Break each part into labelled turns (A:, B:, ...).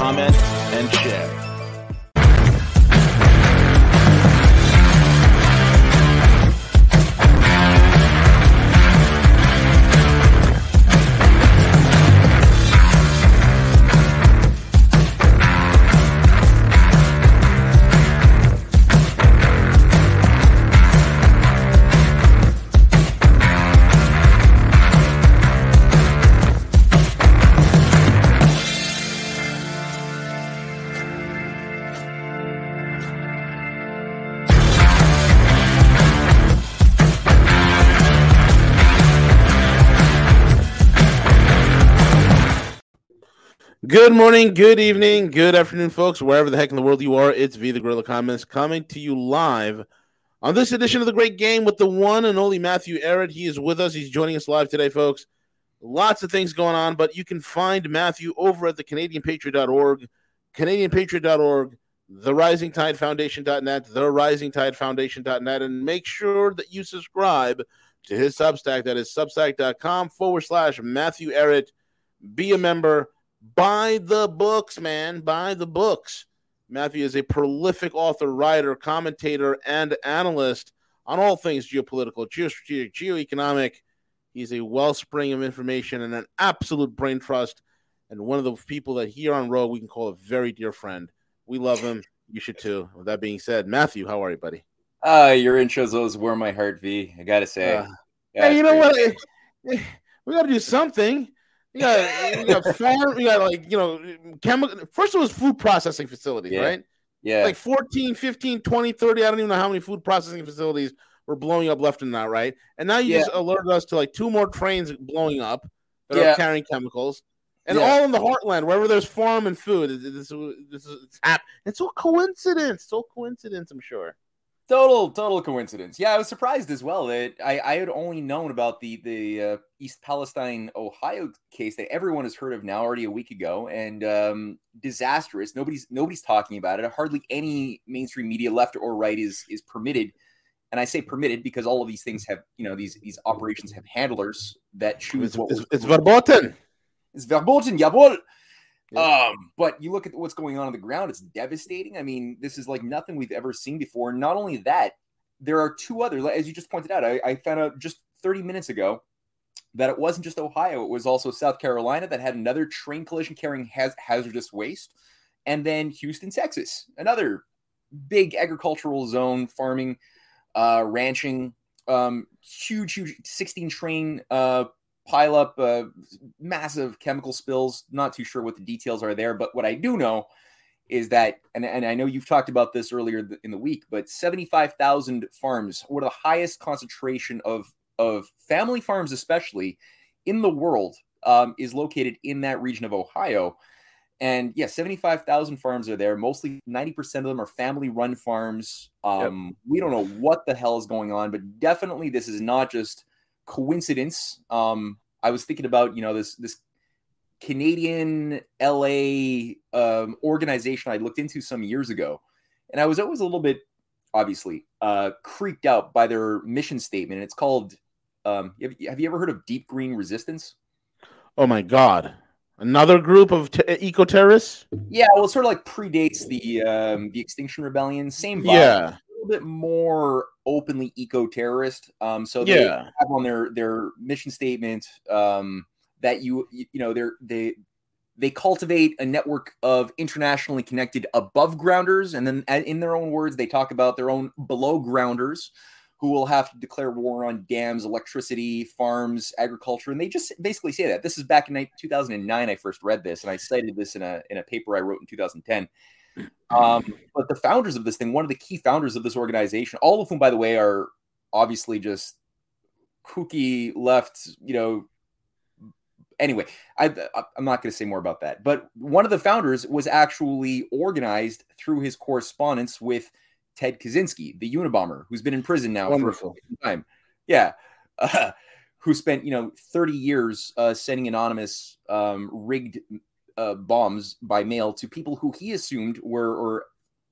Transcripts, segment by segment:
A: comment, and share. Good morning, good evening, good afternoon, folks, wherever the heck in the world you are. It's V the Guerrilla Economist coming to you live on this edition of the Great Game with the one and only Matthew Ehret. He is with us. He's joining us live today, folks. Lots of things going on, but you can find Matthew over at the CanadianPatriot.org, CanadianPatriot.org, the Rising Tide Foundation.net, the Rising Tide Foundation.net, and make sure that you subscribe to his Substack. That is substack.com forward slash Matthew Ehret. Be a member buy the books, man. Buy the books. Matthew is a prolific author, writer, commentator, and analyst on all things geopolitical, geostrategic, geoeconomic. He's a wellspring of information and an absolute brain trust, and one of the people that here on Rogue we can call a very dear friend. We love him. You should too. With that being said, Matthew, how are you, buddy?
B: Uh, your intros always warm my heart, V. I gotta say. Uh,
A: yeah, hey, you know what? We got to do something. You got, you got farm, you got like, you know, chemical. First, it was food processing facilities,
B: yeah.
A: right?
B: Yeah.
A: Like 14, 15, 20, 30. I don't even know how many food processing facilities were blowing up left and right, right? And now you yeah. just alerted us to like two more trains blowing up that yeah. are carrying chemicals. And all in the heartland, wherever there's farm and food, this, this, this is it's, it's all coincidence. It's all coincidence, I'm sure.
B: Total, total coincidence. Yeah, I was surprised as well that I, I had only known about the the uh, East Palestine, Ohio case that everyone has heard of now already a week ago, and um, disastrous. Nobody's nobody's talking about it. Hardly any mainstream media, left or right, is is permitted. And I say permitted because all of these things have, you know, these these operations have handlers that choose
A: it's, what. It's, it's verboten.
B: It's verboten, jawohl. Yeah. Um, but you look at what's going on on the ground, it's devastating. I mean, this is like nothing we've ever seen before. Not only that, there are two other, as you just pointed out, I, I found out just 30 minutes ago that it wasn't just Ohio, it was also South Carolina that had another train collision carrying haz- hazardous waste. And then Houston, Texas, another big agricultural zone, farming, uh, ranching, um, huge, huge 16 train uh, pile up uh, massive chemical spills. Not too sure what the details are there, but what I do know is that, and, and I know you've talked about this earlier in the week, but 75,000 farms, one of the highest concentration of, of family farms, especially in the world, um, is located in that region of Ohio. And yeah, 75,000 farms are there. Mostly 90% of them are family run farms. Um, yep. We don't know what the hell is going on, but definitely this is not just coincidence. Um, I was thinking about you know this this Canadian LA um, organization I looked into some years ago, and I was always a little bit obviously uh, creeped out by their mission statement. It's called. Um, have, have you ever heard of Deep Green Resistance?
A: Oh my God! Another group of t- eco terrorists?
B: Yeah, well, it sort of like predates the um, the Extinction Rebellion. Same vibe.
A: Yeah
B: little bit more openly eco-terrorist. Um, so they yeah. have on their their mission statement um, that you you know they're they they cultivate a network of internationally connected above grounders, and then in their own words, they talk about their own below grounders who will have to declare war on dams, electricity, farms, agriculture, and they just basically say that. This is back in 2009. I first read this, and I cited this in a in a paper I wrote in 2010. Um, but the founders of this thing, one of the key founders of this organization, all of whom, by the way, are obviously just kooky left, you know, anyway, I, I'm not going to say more about that. But one of the founders was actually organized through his correspondence with Ted Kaczynski, the Unabomber, who's been in prison now
A: Wonderful.
B: for a time. Yeah. Uh, who spent, you know, 30 years uh, sending anonymous um, rigged uh, bombs by mail to people who he assumed were or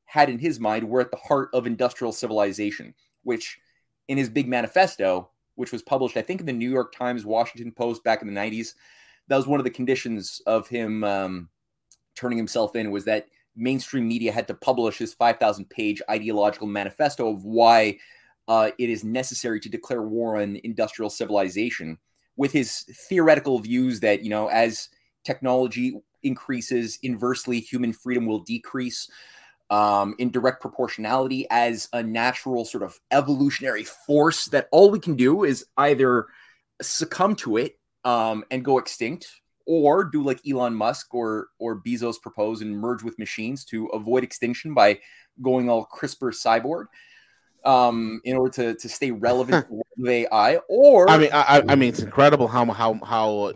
B: had in his mind were at the heart of industrial civilization, which in his big manifesto, which was published, I think, in the New York Times, Washington Post back in the 90s, that was one of the conditions of him um, turning himself in was that mainstream media had to publish his 5,000 page ideological manifesto of why uh, it is necessary to declare war on industrial civilization with his theoretical views that, you know, as technology increases, inversely, human freedom will decrease um, in direct proportionality as a natural sort of evolutionary force that all we can do is either succumb to it um, and go extinct or do like Elon Musk or or Bezos propose and merge with machines to avoid extinction by going all CRISPR cyborg um, in order to to stay relevant with AI. Or
A: I mean, I, I mean, it's incredible how how how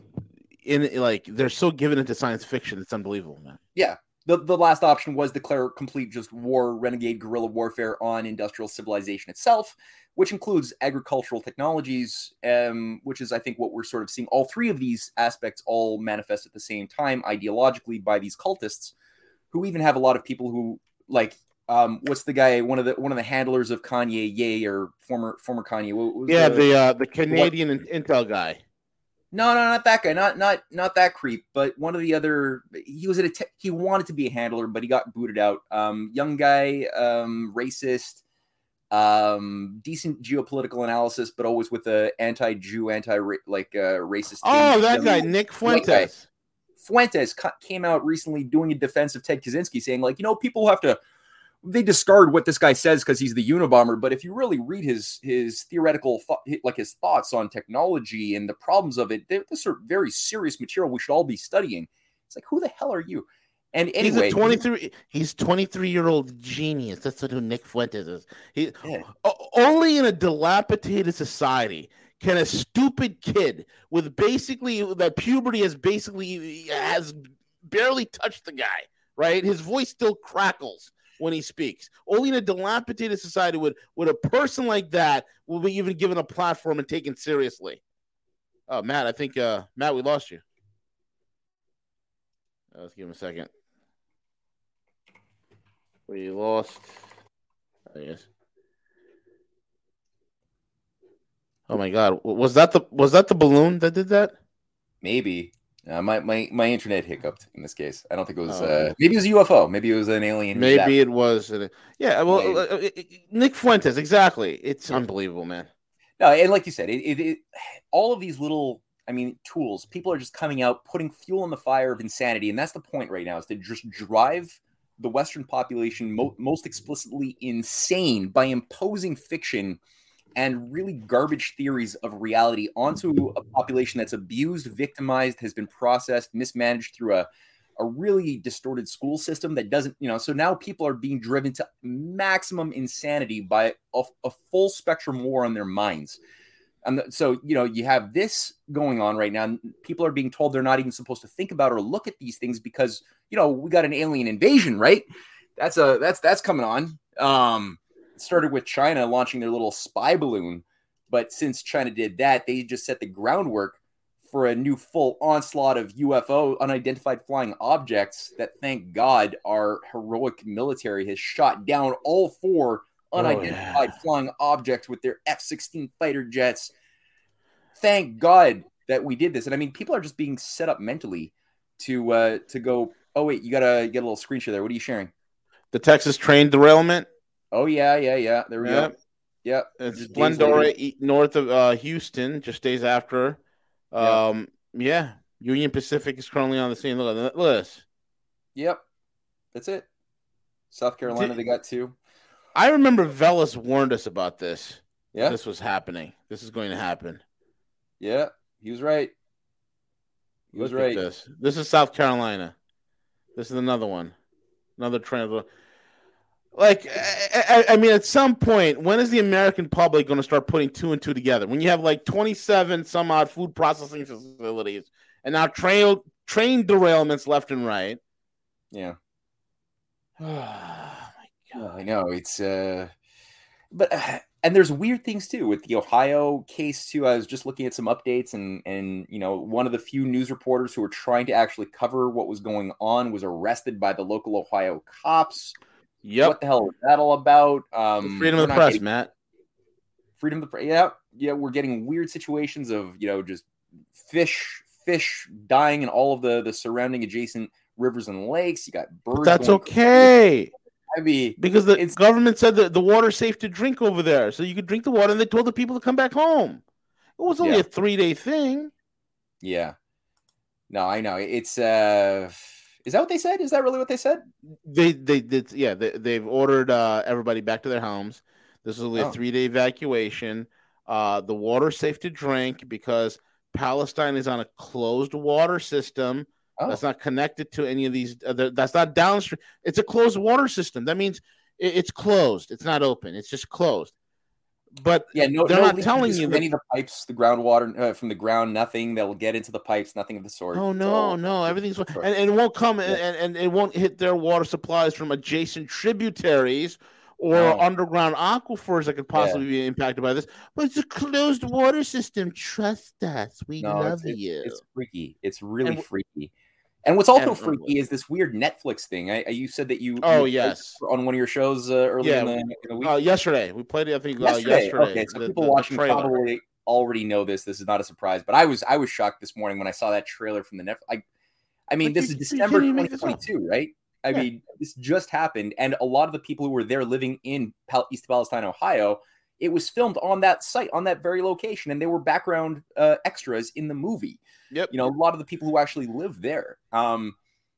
A: in like they're so given into science fiction. It's unbelievable, man.
B: Yeah. The, the last option was declare complete just war, renegade guerrilla warfare on industrial civilization itself, which includes agricultural technologies, um, which is, I think, what we're sort of seeing. All three of these aspects all manifest at the same time ideologically by these cultists, who even have a lot of people who like. Um, what's the guy? One of the one of the handlers of Kanye, Ye, or former former Kanye. What
A: Yeah,
B: the-
A: the uh, the Canadian in- Intel guy.
B: No, no, not that guy. Not not not that creep. But one of the other. He was at a. Te- he wanted to be a handler, but he got booted out. Um, young guy, um, racist, um, decent geopolitical analysis, but always with a anti-Jew, anti like uh, racist.
A: Oh, that guy, Nick
B: guy.
A: Fuentes.
B: Fuentes came out recently doing a defense of Ted Kaczynski, saying like, you know, people have to they discard what this guy says because he's the Unabomber. But if you really read his his theoretical like his thoughts on technology and the problems of it, they- this are very serious material we should all be studying. It's like, who the hell are you? And anyway,
A: he's a 23 he's 23 year old genius that's what who nick fuentes is he
B: Yeah.
A: only in a dilapidated society can a stupid kid with basically that puberty has basically has barely touched the guy right his voice still crackles when he speaks only in a dilapidated society would would a person like that will be even given a platform and taken seriously oh matt i think uh matt we lost you Uh, let's give him a second we lost. I guess. Oh my god, was that the was that the balloon that did that?
B: maybe uh, my my my internet hiccuped in this case. I don't think it was.
A: Oh.
B: Uh, maybe it was a UFO. Maybe it was an alien.
A: Maybe it was. Yeah, well, uh, uh, uh, Nick Fuentes, exactly. It's
B: Yeah.
A: unbelievable, man.
B: No, and like you said, it, it, it all of these little, I mean, tools. People are just coming out, putting fuel on the fire of insanity, and that's the point right now: is to just drive the Western population mo- most explicitly insane by imposing fiction and really garbage theories of reality onto a population that's abused, victimized, has been processed, mismanaged through a a really distorted school system that doesn't, you know, so now people are being driven to maximum insanity by a, a full spectrum war on their minds. And so, you know, you have this going on right now. People are being told they're not even supposed to think about or look at these things because, you know, we got an alien invasion, right? That's a that's that's coming on. Um, started with China launching their little spy balloon, but since China did that, they just set the groundwork for a new full onslaught of UFO unidentified flying objects that thank God our heroic military has shot down all four unidentified
A: yeah.
B: flying objects with their F-16 fighter jets. Thank God that we did this. And I mean people are just being set up mentally to uh to go, "Oh wait, you got to get a little screen share there. What are you sharing?"
A: The Texas train derailment.
B: Oh yeah, yeah, yeah. There we
A: Yeah.
B: go. Yep.
A: It's Splendora, north of uh, Houston, just days after.
B: Yeah.
A: Um, yeah. Union Pacific is currently on the scene. Look at this.
B: Yep. That's it. South Carolina, they got two.
A: I remember Velas warned us about this.
B: Yeah.
A: This was happening. This is going to happen.
B: Yeah. He was right. He was
A: Look
B: right.
A: this. This is South Carolina. This is another one. Another trend. Like, I, I, mean, at some point, when is the American public going to start putting two and two together? When you have like 27 some odd food processing facilities and now train train derailments left and right.
B: Yeah.
A: oh my
B: god. I know it's uh but uh, and there's weird things too with the Ohio case too. I was just looking at some updates and and you know one of the few news reporters who were trying to actually cover what was going on was arrested by the local Ohio cops.
A: Yep.
B: What the hell is that all about? Um,
A: freedom of the press, getting, Matt.
B: Freedom of the press. Yeah, yeah. We're getting weird situations of you know just fish fish dying in all of the the surrounding adjacent rivers and lakes. You got birds.
A: But that's okay.
B: Crazy. I mean,
A: because the government said that the water's safe to drink over there, so you could drink the water, and they told the people to come back home. It was only yeah. a three day thing.
B: Yeah. No, I know. It's uh is that what they said? Is that really what they said?
A: They they did yeah, they, they've ordered uh everybody back to their homes. This is only oh. a three day evacuation. Uh the water's safe to drink because Palestine is on a closed water system Oh. That's not connected to any of these. That's not downstream. It's a closed water system. That means it, it's closed. It's not open. It's just closed. But
B: yeah, no,
A: they're
B: no
A: not telling you
B: any of the pipes, the groundwater uh, from the ground, nothing. that will get into the pipes, nothing of the sort.
A: Oh no, no, everything's and, and it won't come yeah. and, and it won't hit their water supplies from adjacent tributaries or no. underground aquifers that could possibly yeah. be impacted by this. But it's a closed water system. Trust us. We no, love
B: it's,
A: you.
B: It's, it's freaky. It's really and, freaky. And what's also freaky is this weird Netflix thing. I, you said that you
A: oh
B: you
A: yes
B: on one of your shows uh, earlier yeah. in, the, in the week.
A: Uh, yesterday we played it. I think yesterday. Uh, yesterday.
B: Okay, so the, people the, watching the probably already know this. This is not a surprise, but I was I was shocked this morning when I saw that trailer from the Netflix. I, I mean, this you, is December 2022, right? I yeah. mean, this just happened, and a lot of the people who were there living in Pal- East Palestine, Ohio, it was filmed on that site, on that very location, and they were background uh, extras in the movie.
A: Yep.
B: You know, a lot of the people who actually live there. Um,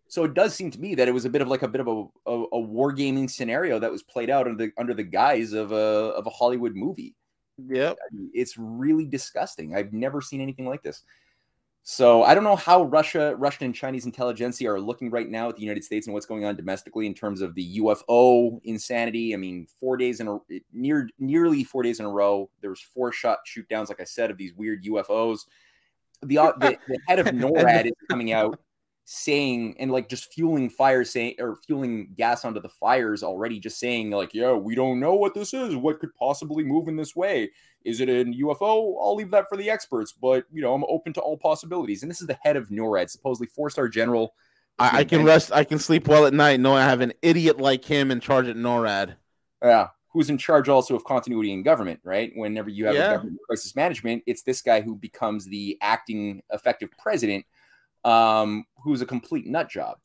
B: so it does seem to me that it was a bit of like a bit of a, a, a wargaming scenario that was played out under the under the guise of a of a Hollywood movie.
A: Yep.
B: It's really disgusting. I've never seen anything like this. So I don't know how Russia, Russian and Chinese intelligentsia are looking right now at the United States and what's going on domestically in terms of the UFO insanity. I mean, four days in a near nearly four days in a row, there was four shot shoot downs, like I said, of these weird UFOs. The, uh, the, the head of NORAD is coming out saying and like just fueling fire saying or fueling gas onto the fires already just saying like yeah we don't know what this is. What could possibly move in this way? Is it a ufo i'll leave that for the experts but you know i'm open to all possibilities. And this is the head of norad supposedly four star general.
A: I, I, can rest i can sleep well at night knowing i have an idiot like him in charge at norad.
B: Yeah who's in charge also of continuity in government right? Whenever you have yeah. a government crisis management it's this guy who becomes the acting effective president um, who's a complete nut job.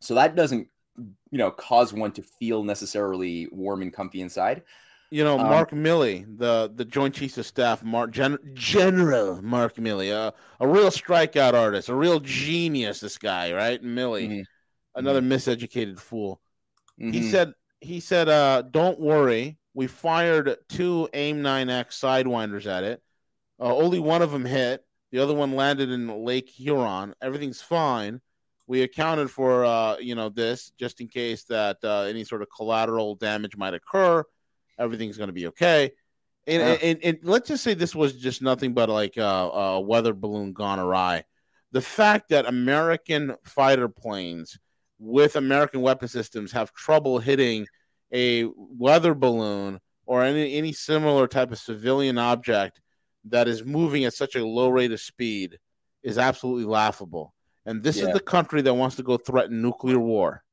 B: So that doesn't, you know, cause one to feel necessarily warm and comfy inside.
A: You know, um, Mark Milley, the the Joint Chiefs of Staff, Mark Gen- General Mark Milley, uh, a real strikeout artist, a real genius. This guy, right? Milley, mm-hmm. another mm-hmm. miseducated fool. Mm-hmm. He said, he said, uh, "Don't worry, we fired two AIM 9X sidewinders at it. Uh, only one of them hit. The other one landed in Lake Huron. Everything's fine. We accounted for uh, you know this just in case that uh, any sort of collateral damage might occur. Everything's going to be okay. And, yeah. and, and, and, let's just say this was just nothing but like a, a weather balloon gone awry. The fact that American fighter planes with American weapon systems have trouble hitting a weather balloon or any any similar type of civilian object that is moving at such a low rate of speed is absolutely laughable. And this yeah. is the country that wants to go threaten nuclear war.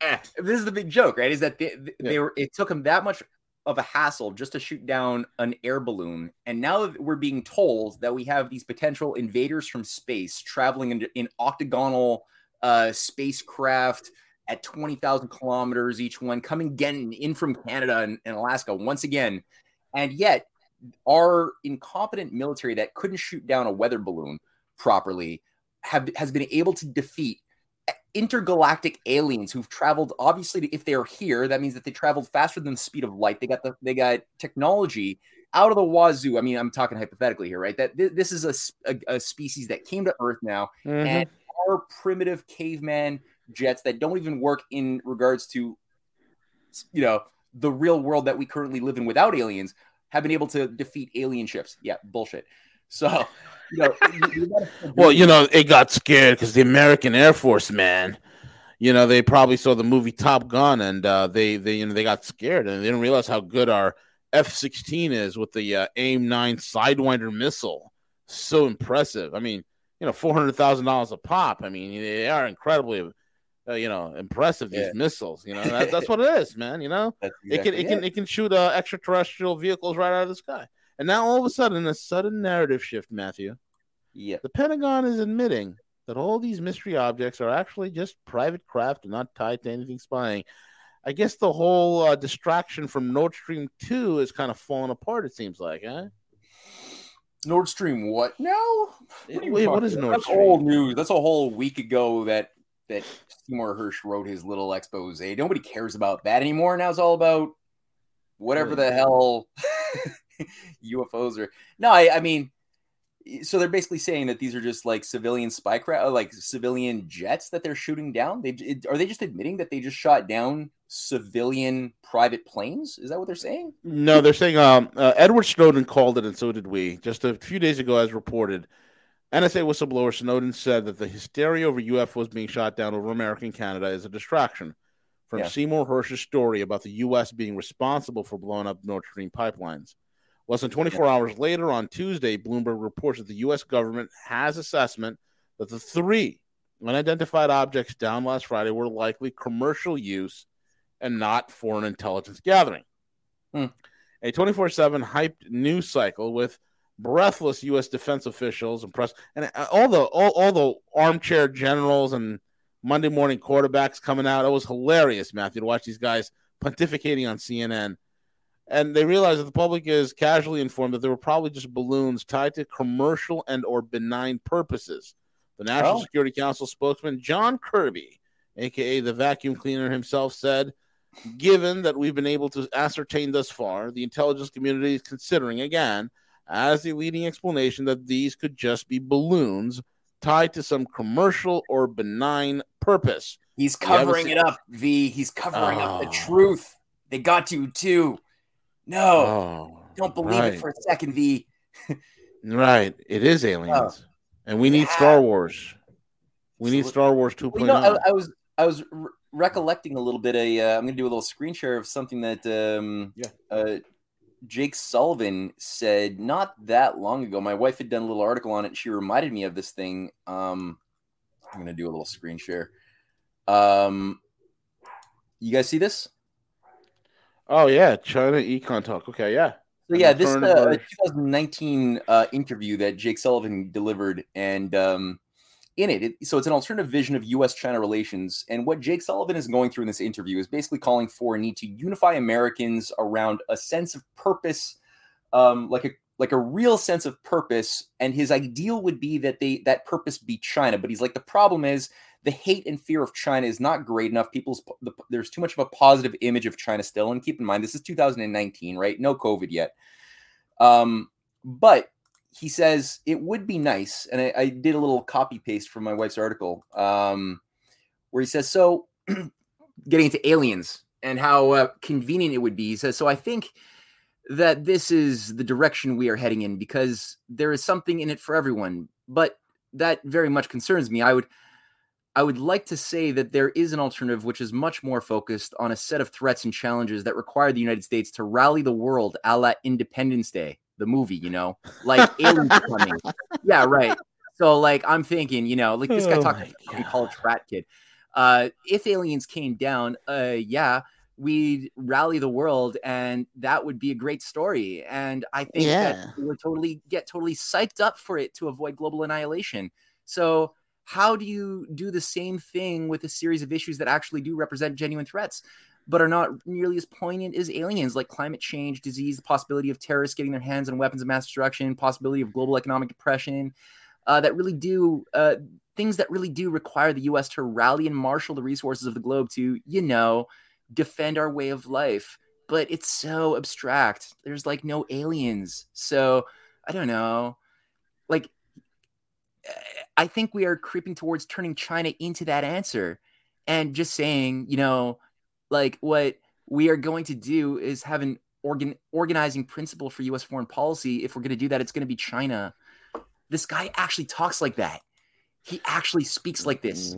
B: Yeah. This is the big joke, right? Is that they, they yeah. were it took them that much of a hassle just to shoot down an air balloon. And now we're being told that we have these potential invaders from space traveling in, in octagonal uh, spacecraft at 20,000 kilometers each one, coming again in from Canada and, and Alaska once again. And yet our incompetent military that couldn't shoot down a weather balloon properly have has been able to defeat intergalactic aliens who've traveled obviously if they're here that means that they traveled faster than the speed of light. They got the they got technology out of the wazoo. I mean i'm talking hypothetically here right? That th- this is a, a, a, species that came to earth now mm-hmm. and our primitive caveman jets that don't even work in regards to you know the real world that we currently live in without aliens have been able to defeat alien ships. Yeah, bullshit. So, you know,
A: well, you know, it got scared because the American Air Force, man, you know, they probably saw the movie Top Gun and uh, they, they, you know, they got scared and they didn't realize how good our F 16 is with the uh, AIM 9 Sidewinder missile. So impressive. I mean, you know, $400,000 a pop. I mean, they are incredibly uh, you know, impressive. These yeah. missiles, you know, that, that's what it is, man. You know, exactly it can it, it can it can shoot uh, extraterrestrial vehicles right out of the sky. And now all of a sudden, a sudden narrative shift, Matthew.
B: Yeah,
A: the Pentagon is admitting that all these mystery objects are actually just private craft and not tied to anything spying. I guess the whole uh, distraction from Nord Stream 2 is kind of falling apart, it seems like, huh?
B: Nord Stream what? No.
A: What Wait, what is Nord
B: That's
A: Stream?
B: old news. That's a whole week ago that that Seymour Hersh wrote his little expose. Nobody cares about that anymore. Now it's all about whatever the hell UFOs are. No, I, I, mean, so they're basically saying that these are just like civilian spy craft, like civilian jets that they're shooting down. They are they just admitting that they just shot down civilian private planes? Is that what they're saying?
A: No, they're saying um, uh, Edward Snowden called it, and so did we. Just a few days ago, as reported, NSA whistleblower Snowden said that the hysteria over UFOs being shot down over America and Canada is a distraction from yeah. Seymour Hersh's story about the U.S. being responsible for blowing up Nord Stream pipelines. Less than 24 yeah. hours later, on Tuesday, Bloomberg reports that the U.S. government has assessment that the three unidentified objects down last Friday were likely commercial use and not foreign intelligence gathering. Hmm. A 24 7 hyped news cycle with breathless U.S. defense officials and press, and uh, all the all, all the armchair generals and Monday morning quarterbacks coming out. It was hilarious, Matthew, to watch these guys pontificating on CNN. And they realized that the public is casually informed that there were probably just balloons tied to commercial and or benign purposes. The National oh. Security Council spokesman John Kirby, aka the vacuum cleaner himself, said, "Given that we've been able to ascertain thus far, the intelligence community is considering again." As the leading explanation that these could just be balloons tied to some commercial or benign purpose.
B: He's covering it up, V. He's covering oh. up the oh. truth. They got you too. No, oh, don't believe right. it for a second, V.
A: right, it is aliens, oh. and we need yeah. Star Wars. We need Star Wars 2.0. Well, you know,
B: I, I, was I was re- recollecting a little bit. A uh, I'm going to do a little screen share of something that um, yeah. Uh, Jake Sullivan said not that long ago. My wife had done a little article on it. She reminded me of this thing. Um, I'm gonna do a little screen share. Um, you guys see this?
A: Oh yeah, China Econ Talk. Okay, yeah.
B: So yeah, this uh, 2019 uh, interview that Jake Sullivan delivered, and um, in it, it, so it's an alternative vision of U.S.-China relations. And what Jake Sullivan is going through in this interview is basically calling for a need to unify Americans around a sense of purpose, um, like a like a real sense of purpose. And his ideal would be that they that purpose be China. But he's like, the problem is the hate and fear of China is not great enough. People's the, there's too much of a positive image of China still. And keep in mind, this is 2019, right? No COVID yet. Um, but he says it would be nice, and I, I did a little copy paste from my wife's article, um, where he says, so getting into aliens and how uh, convenient it would be. He says, so I think that this is the direction we are heading in because there is something in it for everyone, but that very much concerns me. I would. I would like to say that there is an alternative which is much more focused on a set of threats and challenges that require the United States to rally the world a la Independence Day the movie, you know, like aliens coming. Yeah, right. So like I'm thinking, you know, like this guy oh talking college frat kid. Uh, if aliens came down, uh, yeah, we'd rally the world, and that would be a great story. And I think yeah. that we would totally get totally psyched up for it to avoid global annihilation. So how do you do the same thing with a series of issues that actually do represent genuine threats? But are not nearly as poignant as aliens, like climate change, disease, the possibility of terrorists getting their hands on weapons of mass destruction, possibility of global economic depression, uh, that really do uh, things that really do require the U.S. to rally and marshal the resources of the globe to, you know, defend our way of life. But it's so abstract. There's like no aliens, so I don't know. Like, I think we are creeping towards turning China into that answer and just saying, you know, like what we are going to do is have an organ organizing principle for U.S. foreign policy. If we're going to do that, it's going to be China. This guy actually talks like that. He actually speaks like this.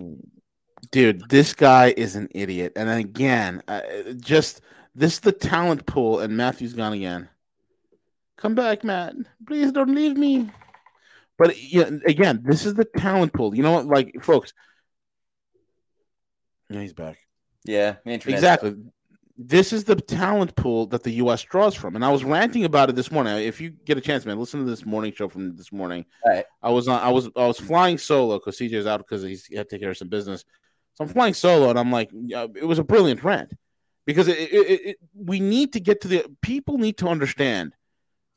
A: Dude, this guy is an idiot. And again, uh, just this is the talent pool, and Matthew's gone again. Come back, Matt. Please don't leave me. But yeah, again, this is the talent pool. You know what, like, folks? Yeah, he's back.
B: Yeah,
A: exactly. This is the talent pool that the U.S. draws from, and I was ranting about it this morning. If you get a chance, man, listen to this morning show from this morning.
B: Right.
A: I was on. I was. I was flying solo because CJ's out because he had to take care of some business. So I'm flying solo, and I'm like, it was a brilliant rant because it, it, it, we need to get to the people need to understand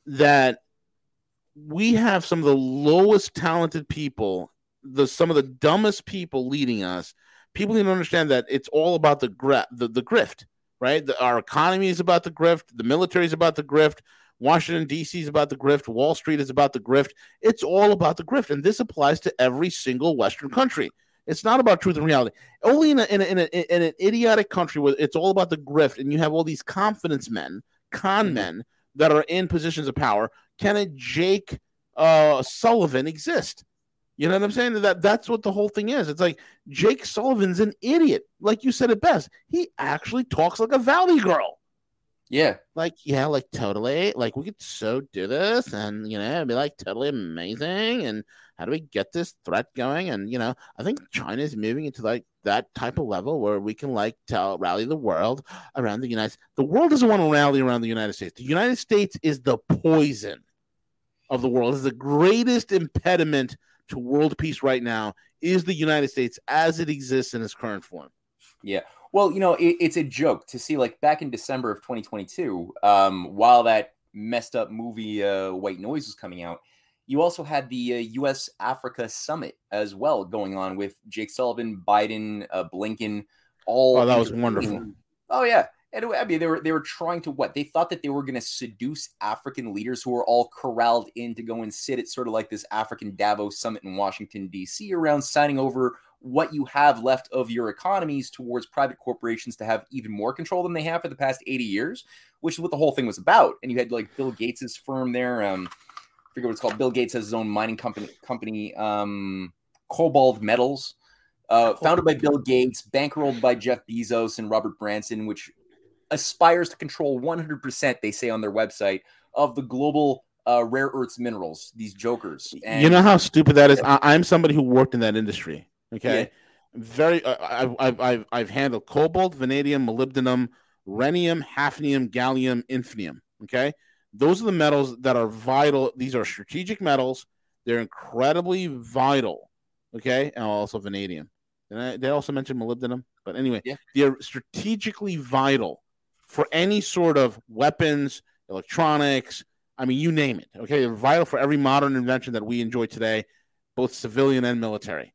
A: that we have some of the lowest talented people, the some of the dumbest people leading us. People need to understand that it's all about the gra- the, the grift, right? The, our economy is about the grift, the military is about the grift, Washington D.C. is about the grift, Wall Street is about the grift. It's all about the grift, and this applies to every single Western country. It's not about truth and reality. Only in, a, in, a, in, a, in an idiotic country where it's all about the grift, and you have all these confidence men, con mm-hmm. men that are in positions of power. Can a Jake uh, Sullivan exist? You know what I'm saying? That that's what the whole thing is. It's like Jake Sullivan's an idiot. Like you said it best. He actually talks like a valley girl.
B: Yeah.
A: Like, yeah, like totally. Like we could so do this and you know, it'd be like totally amazing. And how do we get this threat going? And you know, I think China is moving into like that type of level where we can like tell rally the world around the United States. The world doesn't want to rally around the United States. The United States is the poison of the world. Is the greatest impediment to world peace right now is the United States as it exists in its current form.
B: Yeah. Well, you know, it, it's a joke to see like back in December of 2022, um, while that messed up movie uh, White Noise was coming out, you also had the uh, U.S. Africa summit as well going on with Jake Sullivan, Biden, uh, Blinken, all.
A: Oh, that was wonderful.
B: Oh yeah, and I mean they were they were trying to what they thought that they were going to seduce African leaders who were all corralled in to go and sit at sort of like this African Davos summit in Washington D.C. around signing over what you have left of your economies towards private corporations to have even more control than they have for the past 80 years, which is what the whole thing was about. And you had like Bill Gates's firm there. Um, I forget what it's called. Bill Gates has his own mining company, company um, KoBold Metals, uh, founded by Bill Gates, bankrolled by Jeff Bezos and Robert Branson, which aspires to control 100%, they say on their website, of the global uh, rare earths minerals, these jokers.
A: And, you know how stupid that is? I, am somebody who worked in that industry. Okay. Yeah. Very, uh, I've, I've, I've, I've handled cobalt, vanadium, molybdenum, rhenium, hafnium, gallium, infinium. Okay. Those are the metals that are vital. These are strategic metals. They're incredibly vital. Okay. And also vanadium. And I, they also mentioned molybdenum. But anyway, yeah. they're strategically vital for any sort of weapons, electronics. I mean, you name it. Okay. They're vital for every modern invention that we enjoy today, both civilian and military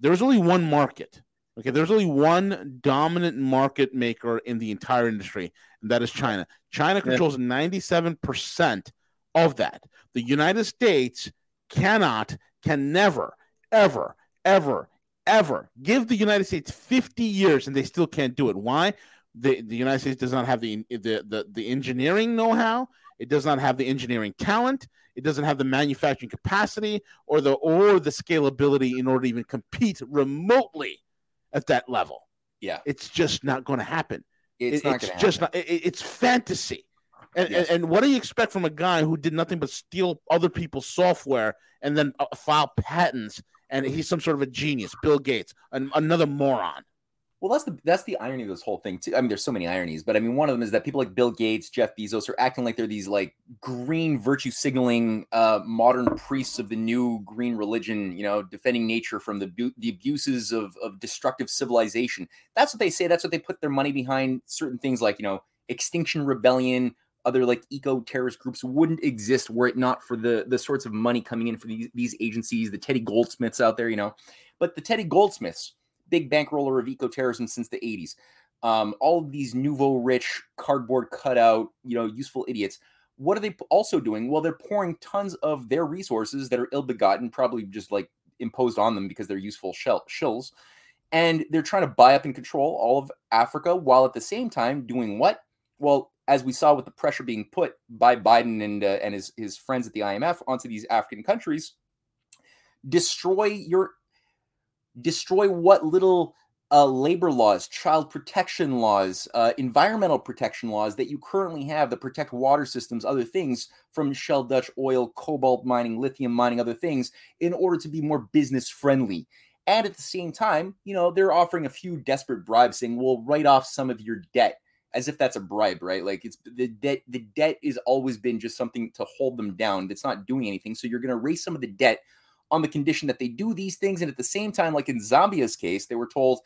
A: there's only one market. Okay, there's only one dominant market maker in the entire industry, and that is China. China controls yeah. 97% of that. The United States cannot, can never, ever, ever, ever give the United States 50 years and they still can't do it. Why? The, the United States does not have the, the, the, the engineering know how, it does not have the engineering talent, it doesn't have the manufacturing capacity or the or the scalability in order to even compete remotely at that level.
B: Yeah,
A: it's just not going to happen.
B: It's,
A: it, it's just not. It, it's fantasy. And, yes. and, and, what do you expect from a guy who did nothing but steal other people's software and then uh, file patents? And he's some sort of a genius, Bill Gates, an, another moron.
B: Well, that's the that's the irony of this whole thing too. I mean, there's so many ironies, but I mean, one of them is that people like Bill Gates, Jeff Bezos, are acting like they're these like green virtue signaling uh, modern priests of the new green religion. You know, defending nature from the the abuses of of destructive civilization. That's what they say. That's what they put their money behind. Certain things like you know, Extinction Rebellion, other like eco terrorist groups wouldn't exist were it not for the the sorts of money coming in for these these agencies, the Teddy Goldsmiths out there. You know, but the Teddy Goldsmiths big bankroller of eco-terrorism since the 80s. Um, all of these nouveau rich, cardboard cutout, you know, useful idiots. What are they also doing? Well, they're pouring tons of their resources that are ill-begotten, probably just like imposed on them because they're useful shell, shills, and they're trying to buy up and control all of Africa while at the same time doing what? Well, as we saw with the pressure being put by Biden and uh, and his his friends at the IMF onto these African countries, destroy your destroy what little uh, labor laws, child protection laws, uh, environmental protection laws that you currently have that protect water systems, other things from Shell Dutch oil, cobalt mining, lithium mining, other things, in order to be more business friendly. And at the same time, you know, they're offering a few desperate bribes saying, we'll write off some of your debt as if that's a bribe, right? Like it's the debt, the debt has always been just something to hold them down. That's not doing anything. So you're going to raise some of the debt on the condition that they do these things. And at the same time, like in Zambia's case, they were told,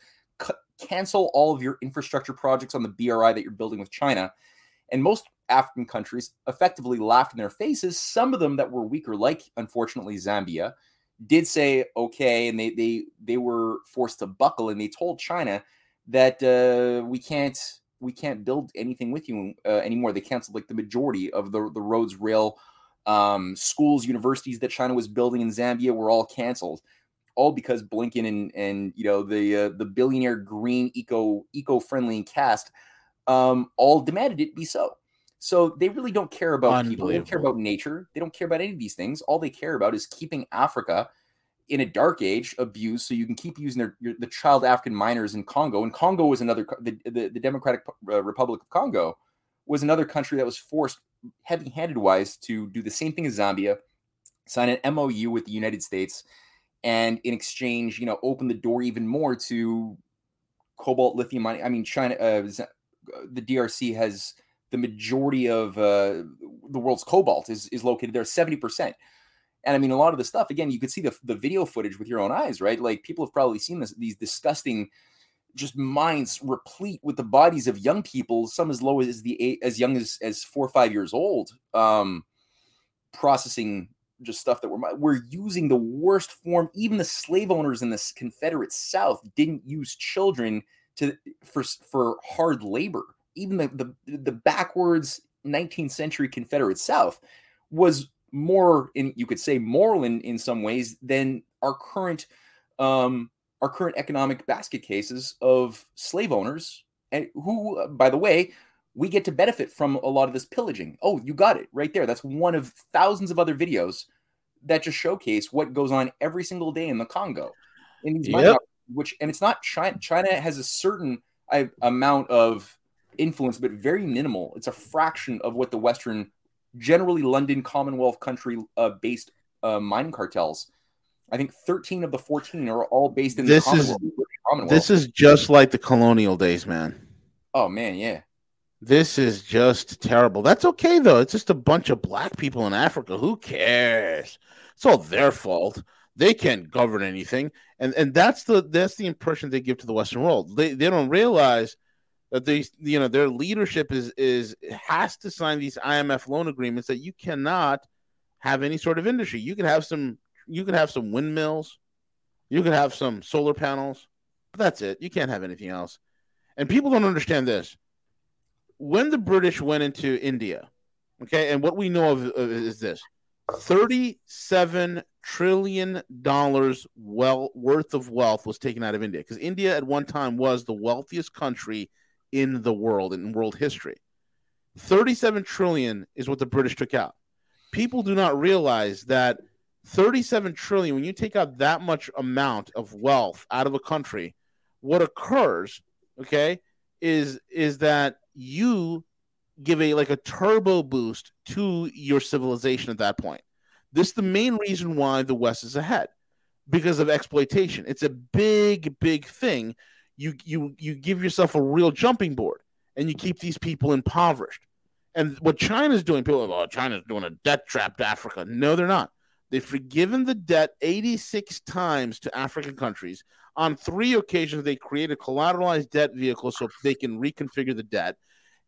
B: cancel all of your infrastructure projects on the BRI that you're building with China. And most African countries effectively laughed in their faces. Some of them that were weaker, like unfortunately Zambia, did say okay, and they they they were forced to buckle, and they told China that uh, we can't we can't build anything with you uh, anymore. They canceled like the majority of the the roads, rail, um, schools, universities that China was building in Zambia were all canceled all because Blinken and and you know the uh, the billionaire green eco eco friendly caste um, all demanded it be so. So they really don't care about people. They don't care about nature. They don't care about any of these things. All they care about is keeping Africa in a dark age abused, so you can keep using their your, the child African miners in Congo. And Congo was another the the, the Democratic uh, Republic of Congo was another country that was forced heavy handed wise to do the same thing as Zambia, sign an MOU with the United States and in exchange, you know, open the door even more to cobalt lithium mining. I mean, China, uh, the DRC has the majority of uh, the world's cobalt is is located there, seventy percent. And I mean, a lot of the stuff again, you could see the the video footage with your own eyes, right? Like people have probably seen this these disgusting just mines replete with the bodies of young people, some as low as the as young as as four or five years old, um, processing just stuff that we're we're using the worst form. Even the slave owners in the Confederate South didn't use children to for for hard labor. Even the the, the backwards 19th century Confederate South was more in you could say moral in in some ways than our current um our current economic basket cases of slave owners and who by the way we get to benefit from a lot of this pillaging. Oh, you got it right there. That's one of thousands of other videos that just showcase what goes on every single day in the Congo. In these yep. which and it's not China. China has a certain uh, amount of influence, but very minimal. It's a fraction of what the Western, generally London Commonwealth country uh, based uh, mining cartels. I think 13 of the 14 are all based in
A: this is this is just like the colonial days, man.
B: Oh man, yeah.
A: This is just terrible. That's okay though. It's just a bunch of black people in Africa. Who cares? It's all their fault. They can't govern anything. And and that's the that's the impression they give to the Western world. They they don't realize that they you know their leadership is is has to sign these IMF loan agreements that you cannot have any sort of industry. You can have some you could have some windmills, you could have some solar panels, but that's it. You can't have anything else. And people don't understand this when the British went into India, okay, and what we know of, of is this: thirty-seven trillion dollars well worth of wealth was taken out of India because India at one time was the wealthiest country in the world in world history. Thirty-seven trillion is what the British took out. People do not realize that 37 trillion when you take out that much amount of wealth out of a country what occurs okay is is that you give a like a turbo boost to your civilization at that point. This is the main reason why the West is ahead because of exploitation. It's a big, big thing. You you you give yourself a real jumping board and you keep these people impoverished. And what China's doing, people are like, oh, China's doing a debt trap to Africa. No, they're not. They've forgiven the debt 86 times to African countries. On three occasions, they created collateralized debt vehicle so they can reconfigure the debt.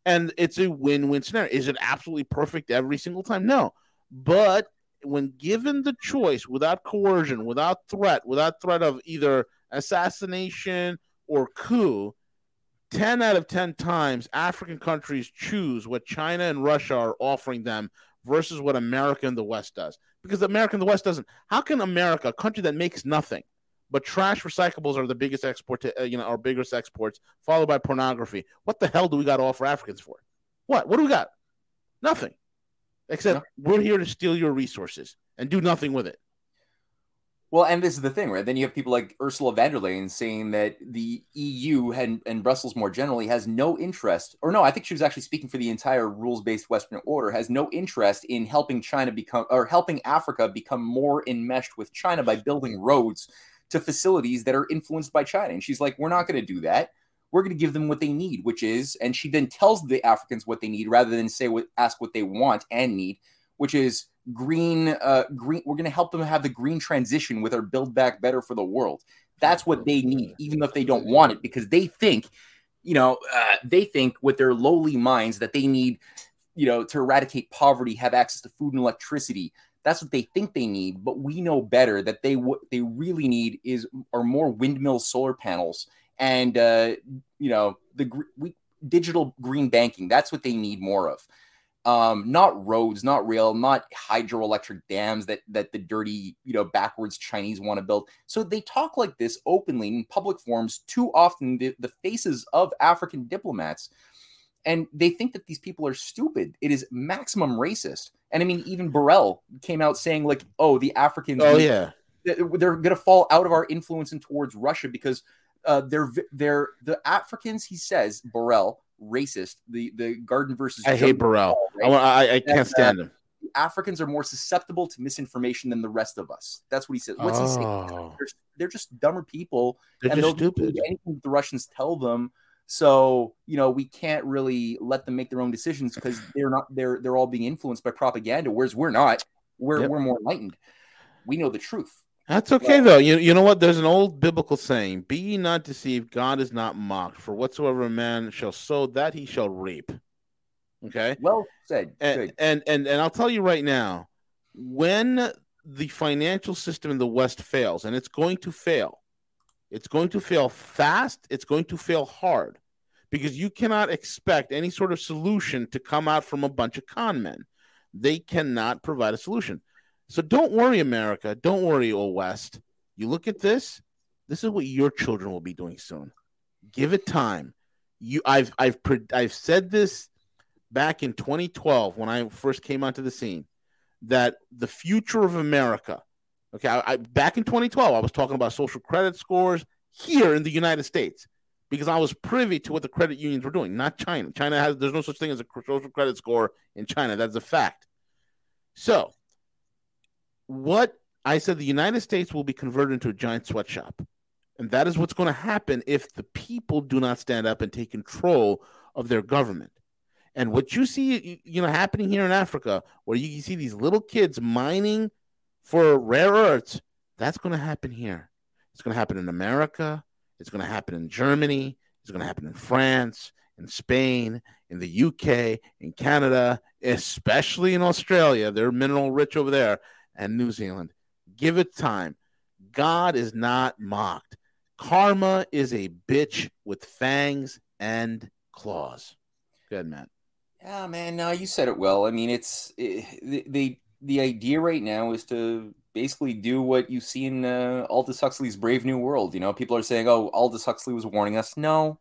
A: And it's a win win scenario. Is it absolutely perfect every single time? No. But when given the choice without coercion, without threat, without threat of either assassination or coup, 10 out of 10 times African countries choose what China and Russia are offering them versus what America and the West does. Because America and the West doesn't. How can America, a country that makes nothing, but trash recyclables are the biggest export, to, uh, you know, our biggest exports, followed by pornography. What the hell do we got to offer Africans for? What? What do we got? Nothing, except no. we're here to steal your resources and do nothing with it.
B: Well, and this is the thing, right? Then you have people like Ursula von der Leyen saying that the EU and, and Brussels more generally has no interest, or no, I think she was actually speaking for the entire rules-based Western order, has no interest in helping China become or helping Africa become more enmeshed with China by building roads to facilities that are influenced by China. And she's like, we're not going to do that. We're going to give them what they need, which is, and she then tells the Africans what they need rather than say what ask what they want and need, which is green uh green we're going to help them have the green transition with our build back better for the world. That's what they need even if they don't want it because they think you know uh, they think with their lowly minds that they need you know to eradicate poverty have access to food and electricity. That's what they think they need but we know better that they what they really need is are more windmill solar panels and uh you know the we, digital green banking. That's what they need more of um, not roads, not rail, not hydroelectric dams that that the dirty, you know, backwards Chinese want to build. So they talk like this openly in public forums too often, the, the faces of African diplomats, and they think that these people are stupid. It is maximum racist. And I mean, even Borrell came out saying like, "Oh, the Africans,
A: oh yeah,
B: they're going to fall out of our influence and towards Russia because." Uh, they're they're the Africans, he says, Borrell racist. The the Garden versus
A: I hate Borrell. Right? I, I, I can't and, stand uh, him.
B: Africans are more susceptible to misinformation than the rest of us. That's what he said. What's oh. he saying? They're, they're, just dumber people,
A: they're and they'll stupid.
B: do anything the Russians tell them. So you know we can't really let them make their own decisions because they're not they're they're all being influenced by propaganda. Whereas we're not. We're yep. we're more enlightened. We know the truth.
A: That's okay though. You you know what? There's an old biblical saying: "Be ye not deceived; God is not mocked. For whatsoever a man shall sow, that he shall reap." Okay.
B: Well said.
A: And, and and and I'll tell you right now, when the financial system in the West fails, and it's going to fail, it's going to fail fast. It's going to fail hard, because you cannot expect any sort of solution to come out from a bunch of con men. They cannot provide a solution. So don't worry, America. Don't worry, old West. You look at this. This is what your children will be doing soon. Give it time. You, I've, I've, I've said this back in 2012 when I first came onto the scene that the future of America. Okay, I, I, back in 2012, I was talking about social credit scores here in the United States because I was privy to what the credit unions were doing, not China. China has there's no such thing as a social credit score in China. That's a fact. So what I said the United States will be converted into a giant sweatshop. And that is what's going to happen if the people do not stand up and take control of their government. And what you see, you know, happening here in Africa, where you see these little kids mining for rare earths, that's going to happen here. It's going to happen in America. It's going to happen in Germany. It's going to happen in France, in Spain, in the UK, in Canada, especially in Australia. They're mineral rich over there and New Zealand. Give it time. God is not mocked. Karma is a bitch with fangs and claws. Good, Matt.
B: Yeah, man. No, you said it well. I mean, it's it, the, the the idea right now is to basically do what you see in uh, Aldous Huxley's Brave New World. You know, people are saying, "Oh, Aldous Huxley was warning us." No,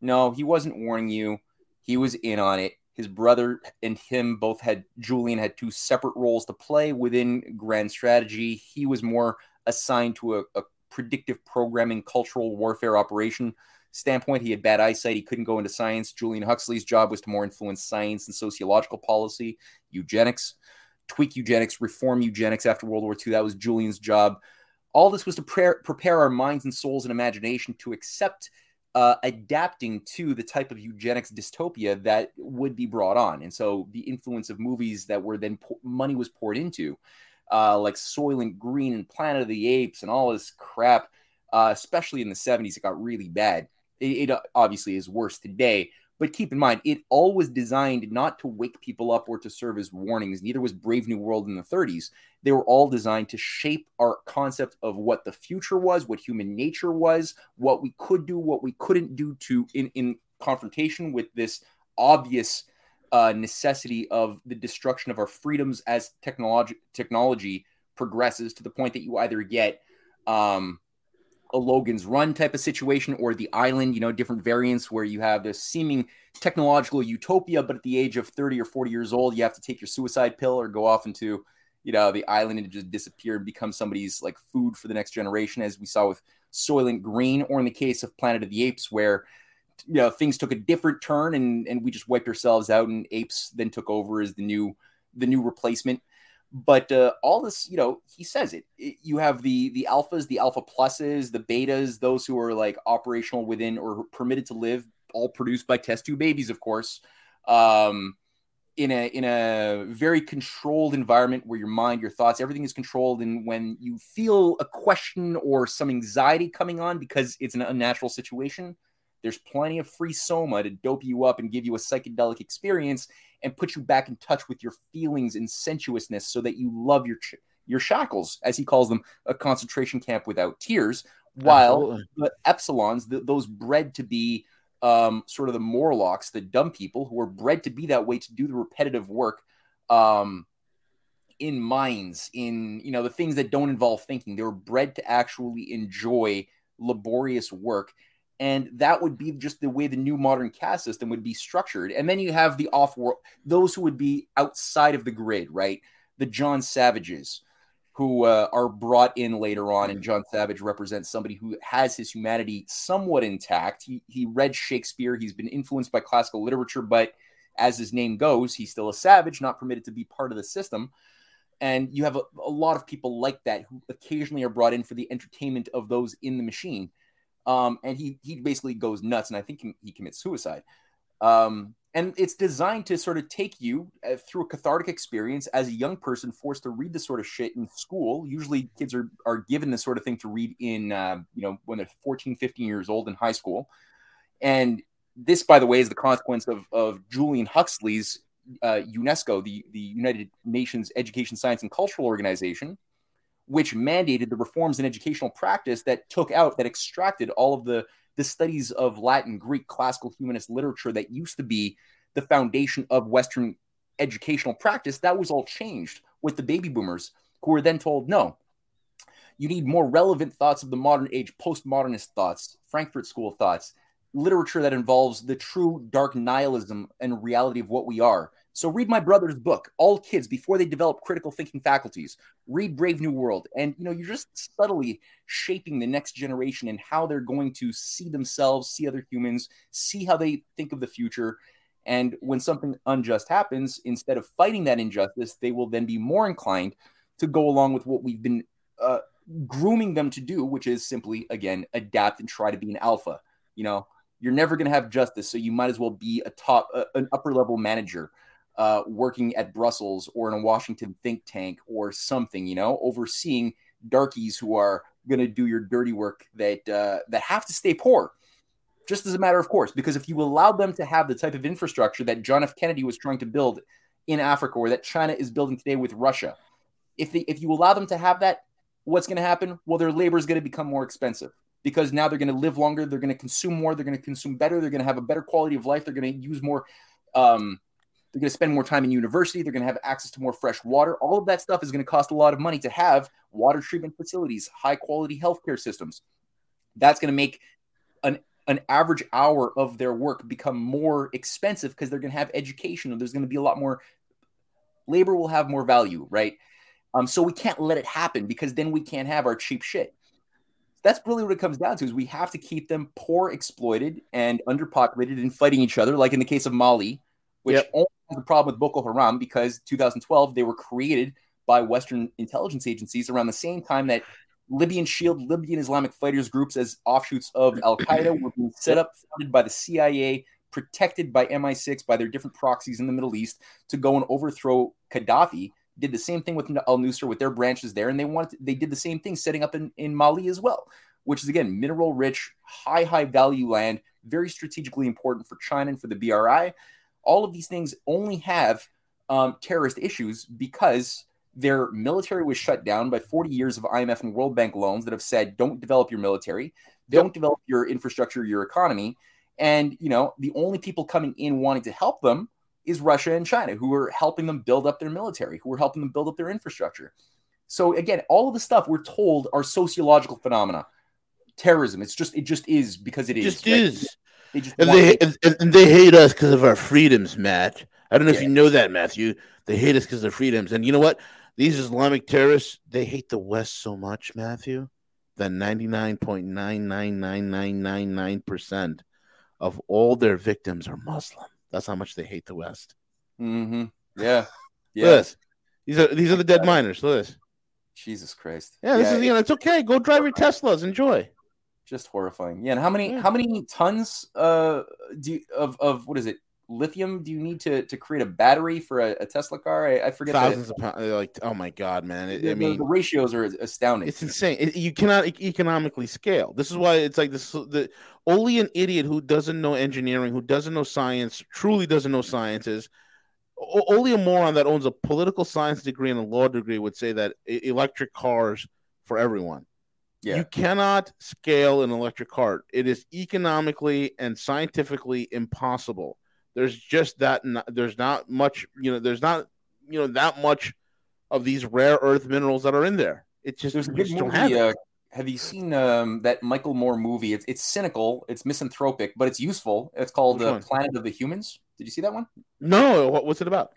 B: no, he wasn't warning you. He was in on it. His brother and him both had Julian had two separate roles to play within Grand Strategy. He was more assigned to a, a predictive programming cultural warfare operation standpoint. He had bad eyesight. He couldn't go into science. Julian Huxley's job was to more influence science and sociological policy, eugenics, tweak eugenics, reform eugenics after World War II. That was Julian's job. All this was to pre- prepare our minds and souls and imagination to accept uh, adapting to the type of eugenics dystopia that would be brought on. And so the influence of movies that were then po- money was poured into, uh, like Soylent Green and Planet of the Apes and all this crap, uh, especially in the 70s, it got really bad. It, it obviously is worse today, but keep in mind, it all was designed not to wake people up or to serve as warnings. Neither was Brave New World in the 30s. They were all designed to shape our concept of what the future was, what human nature was, what we could do, what we couldn't do to in, in confrontation with this obvious uh, necessity of the destruction of our freedoms as technology technology progresses to the point that you either get um, a Logan's Run type of situation or the island, you know, different variants where you have this seeming technological utopia, but at the age of 30 or 40 years old, you have to take your suicide pill or go off into, you know, the island and just disappear and become somebody's like food for the next generation, as we saw with Soylent Green, or in the case of Planet of the Apes, where you know things took a different turn and and we just wiped ourselves out, and apes then took over as the new the new replacement. But uh, all this, you know, he says it. it. You have the the alphas, the alpha pluses, the betas, those who are like operational within or permitted to live, all produced by test tube babies, of course. Um, in a in a very controlled environment where your mind, your thoughts, everything is controlled, and when you feel a question or some anxiety coming on because it's an unnatural situation, there's plenty of free soma to dope you up and give you a psychedelic experience and put you back in touch with your feelings and sensuousness, so that you love your ch- your shackles, as he calls them, a concentration camp without tears. While the epsilons, the, those bred to be um, sort of the Morlocks, the dumb people who were bred to be that way to do the repetitive work um, in mines, in you know the things that don't involve thinking. They were bred to actually enjoy laborious work, and that would be just the way the new modern caste system would be structured. And then you have the off-world, those who would be outside of the grid, right? The John Savages, who uh, are brought in later on. And John Savage represents somebody who has his humanity somewhat intact. He, he read Shakespeare, he's been influenced by classical literature, but as his name goes, he's still a savage, not permitted to be part of the system. And you have a, a lot of people like that who occasionally are brought in for the entertainment of those in the machine. Um, and he he basically goes nuts, and I think he, he commits suicide. Um, and it's designed to sort of take you uh, through a cathartic experience as a young person forced to read this sort of shit in school usually kids are, are given this sort of thing to read in uh, you know when they're 14 15 years old in high school and this by the way is the consequence of, of julian huxley's uh, unesco the, the united nations education science and cultural organization which mandated the reforms in educational practice that took out that extracted all of the the studies of Latin, Greek, classical humanist literature that used to be the foundation of Western educational practice, that was all changed with the baby boomers who were then told, no, you need more relevant thoughts of the modern age, postmodernist thoughts, Frankfurt School thoughts, literature that involves the true dark nihilism and reality of what we are. So read my brother's book, All Kids Before They Develop Critical Thinking Faculties. Read Brave New World. And you know, you're just subtly shaping the next generation and how they're going to see themselves, see other humans, see how they think of the future. And when something unjust happens, instead of fighting that injustice, they will then be more inclined to go along with what we've been uh, grooming them to do, which is simply, again, adapt and try to be an alpha. You know, you're never going to have justice, so you might as well be a top, uh, an upper level manager uh, working at Brussels or in a Washington think tank or something, you know, overseeing darkies who are going to do your dirty work that uh, that have to stay poor, just as a matter of course. Because if you allow them to have the type of infrastructure that John F. Kennedy was trying to build in Africa, or that China is building today with Russia, if they, if you allow them to have that, what's going to happen? Well, their labor is going to become more expensive because now they're going to live longer, they're going to consume more, they're going to consume better, they're going to have a better quality of life, they're going to use more. Um, they're going to spend more time in university. They're going to have access to more fresh water. All of that stuff is going to cost a lot of money to have water treatment facilities, high quality healthcare systems. That's going to make an an average hour of their work become more expensive because they're going to have education there's going to be a lot more labor will have more value, right? Um, so we can't let it happen because then we can't have our cheap shit. That's really what it comes down to is we have to keep them poor, exploited, and underpopulated and fighting each other, like in the case of Mali, which yep. only a problem with Boko Haram because 2012 they were created by Western intelligence agencies around the same time that Libyan Shield, Libyan Islamic fighters groups as offshoots of Al Qaeda were being set up, funded by the CIA, protected by MI6, by their different proxies in the Middle East to go and overthrow Gaddafi. Did the same thing with Al Nusra with their branches there, and they wanted they did the same thing setting up in, in Mali as well, which is again mineral rich, high high value land, very strategically important for China and for the BRI all of these things only have um, terrorist issues because their military was shut down by 40 years of IMF and World Bank loans that have said don't develop your military, don't develop your infrastructure, your economy. And, you know, the only people coming in wanting to help them is Russia and China, who are helping them build up their military, who are helping them build up their infrastructure. So again, all of the stuff we're told are sociological phenomena. Terrorism, it's just it just is because it,
A: it
B: is.
A: Just right? is. They just and they and, and, they hate us because of our freedoms, Matt. I don't know yeah. if you know that, Matthew. They hate us because of freedoms, and you know what? These Islamic terrorists, they hate the West so much, Matthew, that 99.99999% of all their victims are Muslim. That's how much they hate the West.
B: Mm-hmm. Yeah.
A: Yeah. These are these are the dead miners. Look at this.
B: Jesus Christ.
A: Yeah, this yeah, is you know, it's okay. Go drive your Teslas. Enjoy.
B: Just horrifying. Yeah, and how many yeah. how many tons uh do you, of of what is it? lithium do you need to to create a battery for a, a Tesla car? I, I forget.
A: Thousands of pounds. Like, oh my god, man! It,
B: the,
A: I mean,
B: the, ratios are astounding.
A: It's insane. It, you cannot economically scale. This is why it's like this. The only an idiot who doesn't know engineering, who doesn't know science, truly doesn't know sciences. Only a moron that owns a political science degree and a law degree would say that electric cars for everyone. Yeah. You cannot scale an electric car. It is economically and scientifically impossible. There's just that there's not much you know there's not you know that much of these rare earth minerals that are in there. It just
B: there's a good movie have, uh, have, you seen um, that michael moore movie? It's, it's cynical it's misanthropic but it's useful. It's called the uh, planet of the humans did you see that one
A: no what, what's it about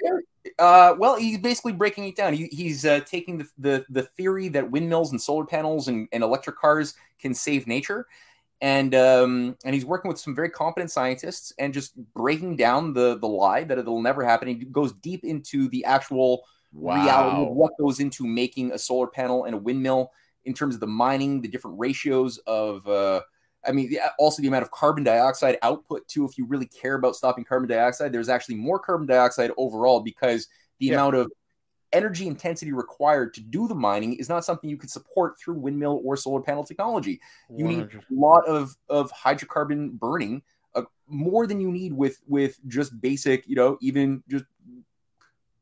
B: uh, well he's basically breaking it down he, he's uh, taking the, the, the theory that windmills and solar panels and, and electric cars can save nature and um, and he's working with some very competent scientists and just breaking down the the lie that it'll never happen. He goes deep into the actual wow. reality of what goes into making a solar panel and a windmill in terms of the mining, the different ratios of. Uh, I mean, also the amount of carbon dioxide output too. If you really care about stopping carbon dioxide, there's actually more carbon dioxide overall because the yeah. amount of energy intensity required to do the mining is not something you can support through windmill or solar panel technology. You 100. need a lot of, of hydrocarbon burning, uh, more than you need with with just basic, you know, even just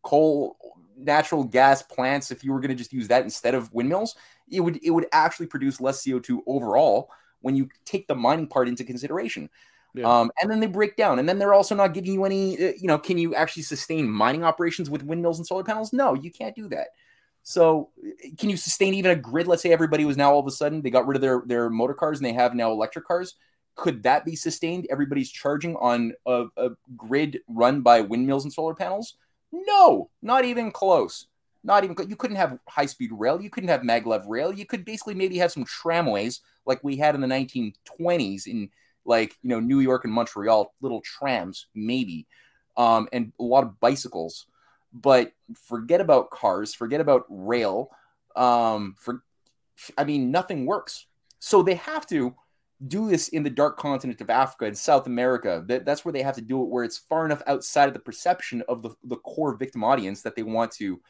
B: coal, natural gas plants. If you were going to just use that instead of windmills, it would it would actually produce less CO two overall when you take the mining part into consideration. Yeah. Um, and then they break down, and then they're also not giving you any. Uh, you know, can you actually sustain mining operations with windmills and solar panels? No, you can't do that. So, uh, can you sustain even a grid? Let's say everybody was now all of a sudden they got rid of their their motor cars and they have now electric cars. Could that be sustained? Everybody's charging on a, a grid run by windmills and solar panels? No, not even close. Not even you couldn't have high speed rail. You couldn't have maglev rail. You could basically maybe have some tramways like we had in the 1920s in like you know New York and Montreal, little trams maybe, um, and a lot of bicycles. But forget about cars, forget about rail. Um, for I mean, nothing works. So they have to do this in the dark continent of Africa and South America. That, that's where they have to do it, where it's far enough outside of the perception of the, the core victim audience that they want to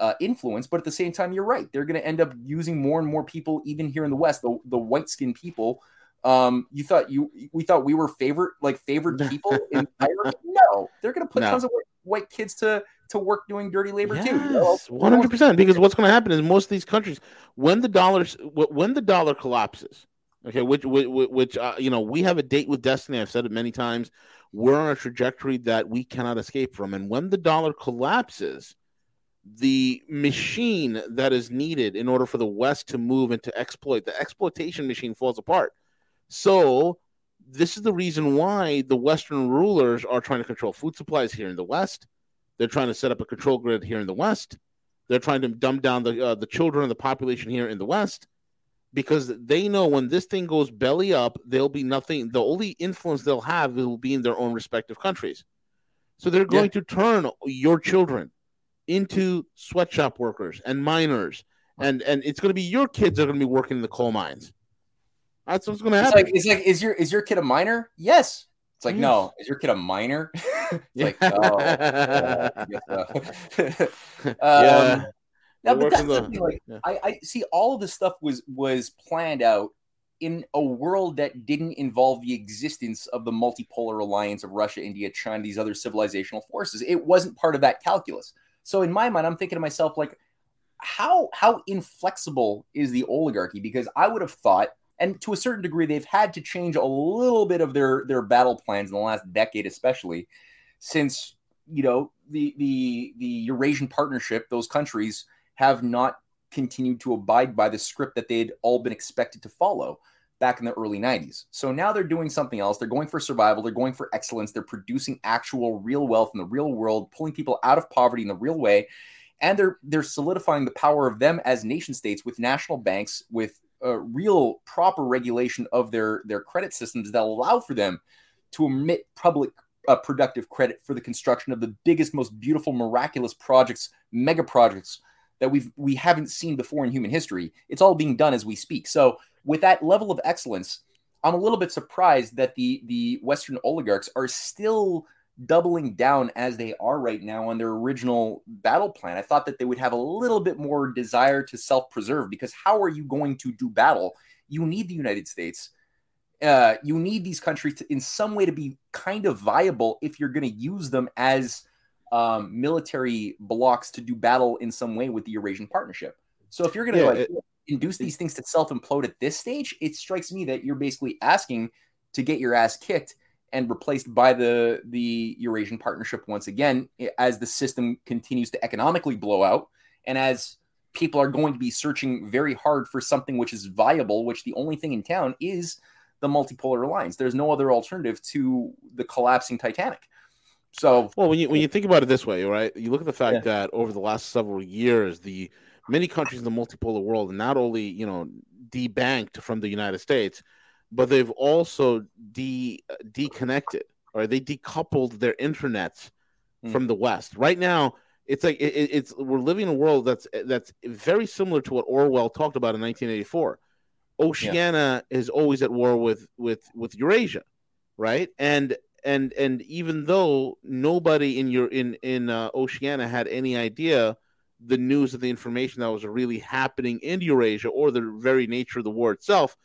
B: uh, influence. But at the same time, you're right. They're going to end up using more and more people, even here in the West, the, the white skinned people um, you thought you we thought we were favorite like favored people in Ireland? No, they're going to put no. tons of white kids to to work doing dirty labor yes,
A: too. One hundred percent. Because what's going to happen is most of these countries, when the dollars when the dollar collapses, okay, which which, which uh, you know we have a date with destiny. I've said it many times. We're on a trajectory that we cannot escape from, and when the dollar collapses, the machine that is needed in order for the West to move and to exploit the exploitation machine falls apart so this is the reason why the Western rulers are trying to control food supplies here in the West. They're trying to set up a control grid here in the West. They're trying to dumb down the uh, the children and the population here in the West because they know when this thing goes belly up, there'll be nothing. The only influence they'll have will be in their own respective countries. So they're going yeah. to turn your children into sweatshop workers and miners, and and it's going to be your kids that are going to be working in the coal mines. That's what's gonna happen.
B: It's like, it's like, is your is your kid a miner? Yes. It's like, yes. no, is your kid a miner? like, oh, yeah. um, yeah. Now, but that's the, thing, like, yeah. I, I see all of this stuff was was planned out in a world that didn't involve the existence of the multipolar alliance of Russia, India, China, these other civilizational forces. It wasn't part of that calculus. So in my mind, I'm thinking to myself, like, how how inflexible is the oligarchy? Because I would have thought and to a certain degree, they've had to change a little bit of their their battle plans in the last decade, especially since you know the the the Eurasian Partnership. Those countries have not continued to abide by the script that they'd all been expected to follow back in the early 90s. So now they're doing something else. They're going for survival. They're going for excellence. They're producing actual real wealth in the real world, pulling people out of poverty in the real way. and they're they're solidifying the power of them as nation states with national banks with a real proper regulation of their their credit systems that allow for them to emit public uh, productive credit for the construction of the biggest most beautiful miraculous projects mega projects that we've we haven't seen before in human history it's all being done as we speak so with that level of excellence i'm a little bit surprised that the the western oligarchs are still doubling down as they are right now on their original battle plan. I thought that they would have a little bit more desire to self preserve because how are you going to do battle? You need the United States. Uh, you need these countries to, in some way to be kind of viable if you're going to use them as um, military blocks to do battle in some way with the Eurasian partnership. So if you're going to yeah, like induce these things to self implode at this stage, it strikes me that you're basically asking to get your ass kicked and replaced by the the Eurasian partnership once again eh, as the system continues to economically blow out and as people are going to be searching very hard for something which is viable which the only thing in town is the multipolar alliance there's no other alternative to the collapsing titanic so
A: well when you when you think about it this way right you look at the fact yeah. that over the last several years the many countries in the multipolar world not only you know debanked from the united states but they've also de deconnected or they decoupled their internets mm. from the West. Right now, it's like it, it's we're living in a world that's that's very similar to what Orwell talked about in 1984. Oceania yeah. is always at war with with with Eurasia, right? And and and even though nobody in your in in uh, Oceania had any idea the news of the information that was really happening in Eurasia or the very nature of the war itself,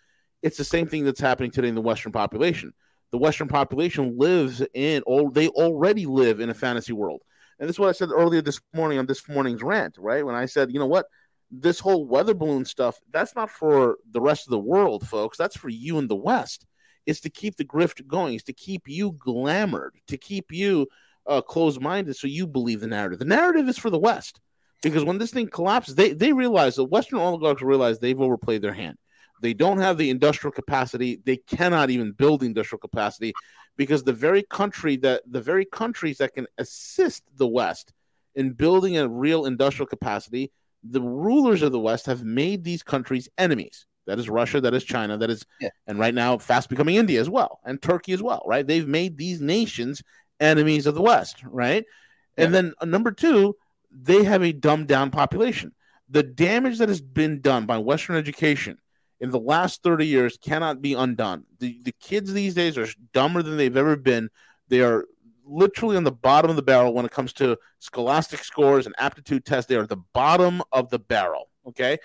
A: it's the same thing that's happening today in the Western population. The Western population lives in, or they already live in a fantasy world. And this is what I said earlier this morning on this morning's rant, right? When I said, you know what? This whole weather balloon stuff, that's not for the rest of the world, folks. That's for you in the West. It's to keep the grift going, it's to keep you glamored, to keep you uh, closed minded so you believe the narrative. The narrative is for the West. Because when this thing collapses, they, they realize the Western oligarchs realize they've overplayed their hand. They don't have the industrial capacity. They cannot even build industrial capacity because the very country that the very countries that can assist the West in building a real industrial capacity, the rulers of the West have made these countries enemies. That is Russia, that is China, that is, yeah. and right now fast becoming India as well, and Turkey as well, right? They've made these nations enemies of the West, right? Yeah. And then uh, number two, they have a dumbed down population. The damage that has been done by Western education in the last 30 years cannot be undone. The, the kids these days are dumber than they've ever been. They are literally on the bottom of the barrel when it comes to scholastic scores and aptitude tests. They are the bottom of the barrel. Okay.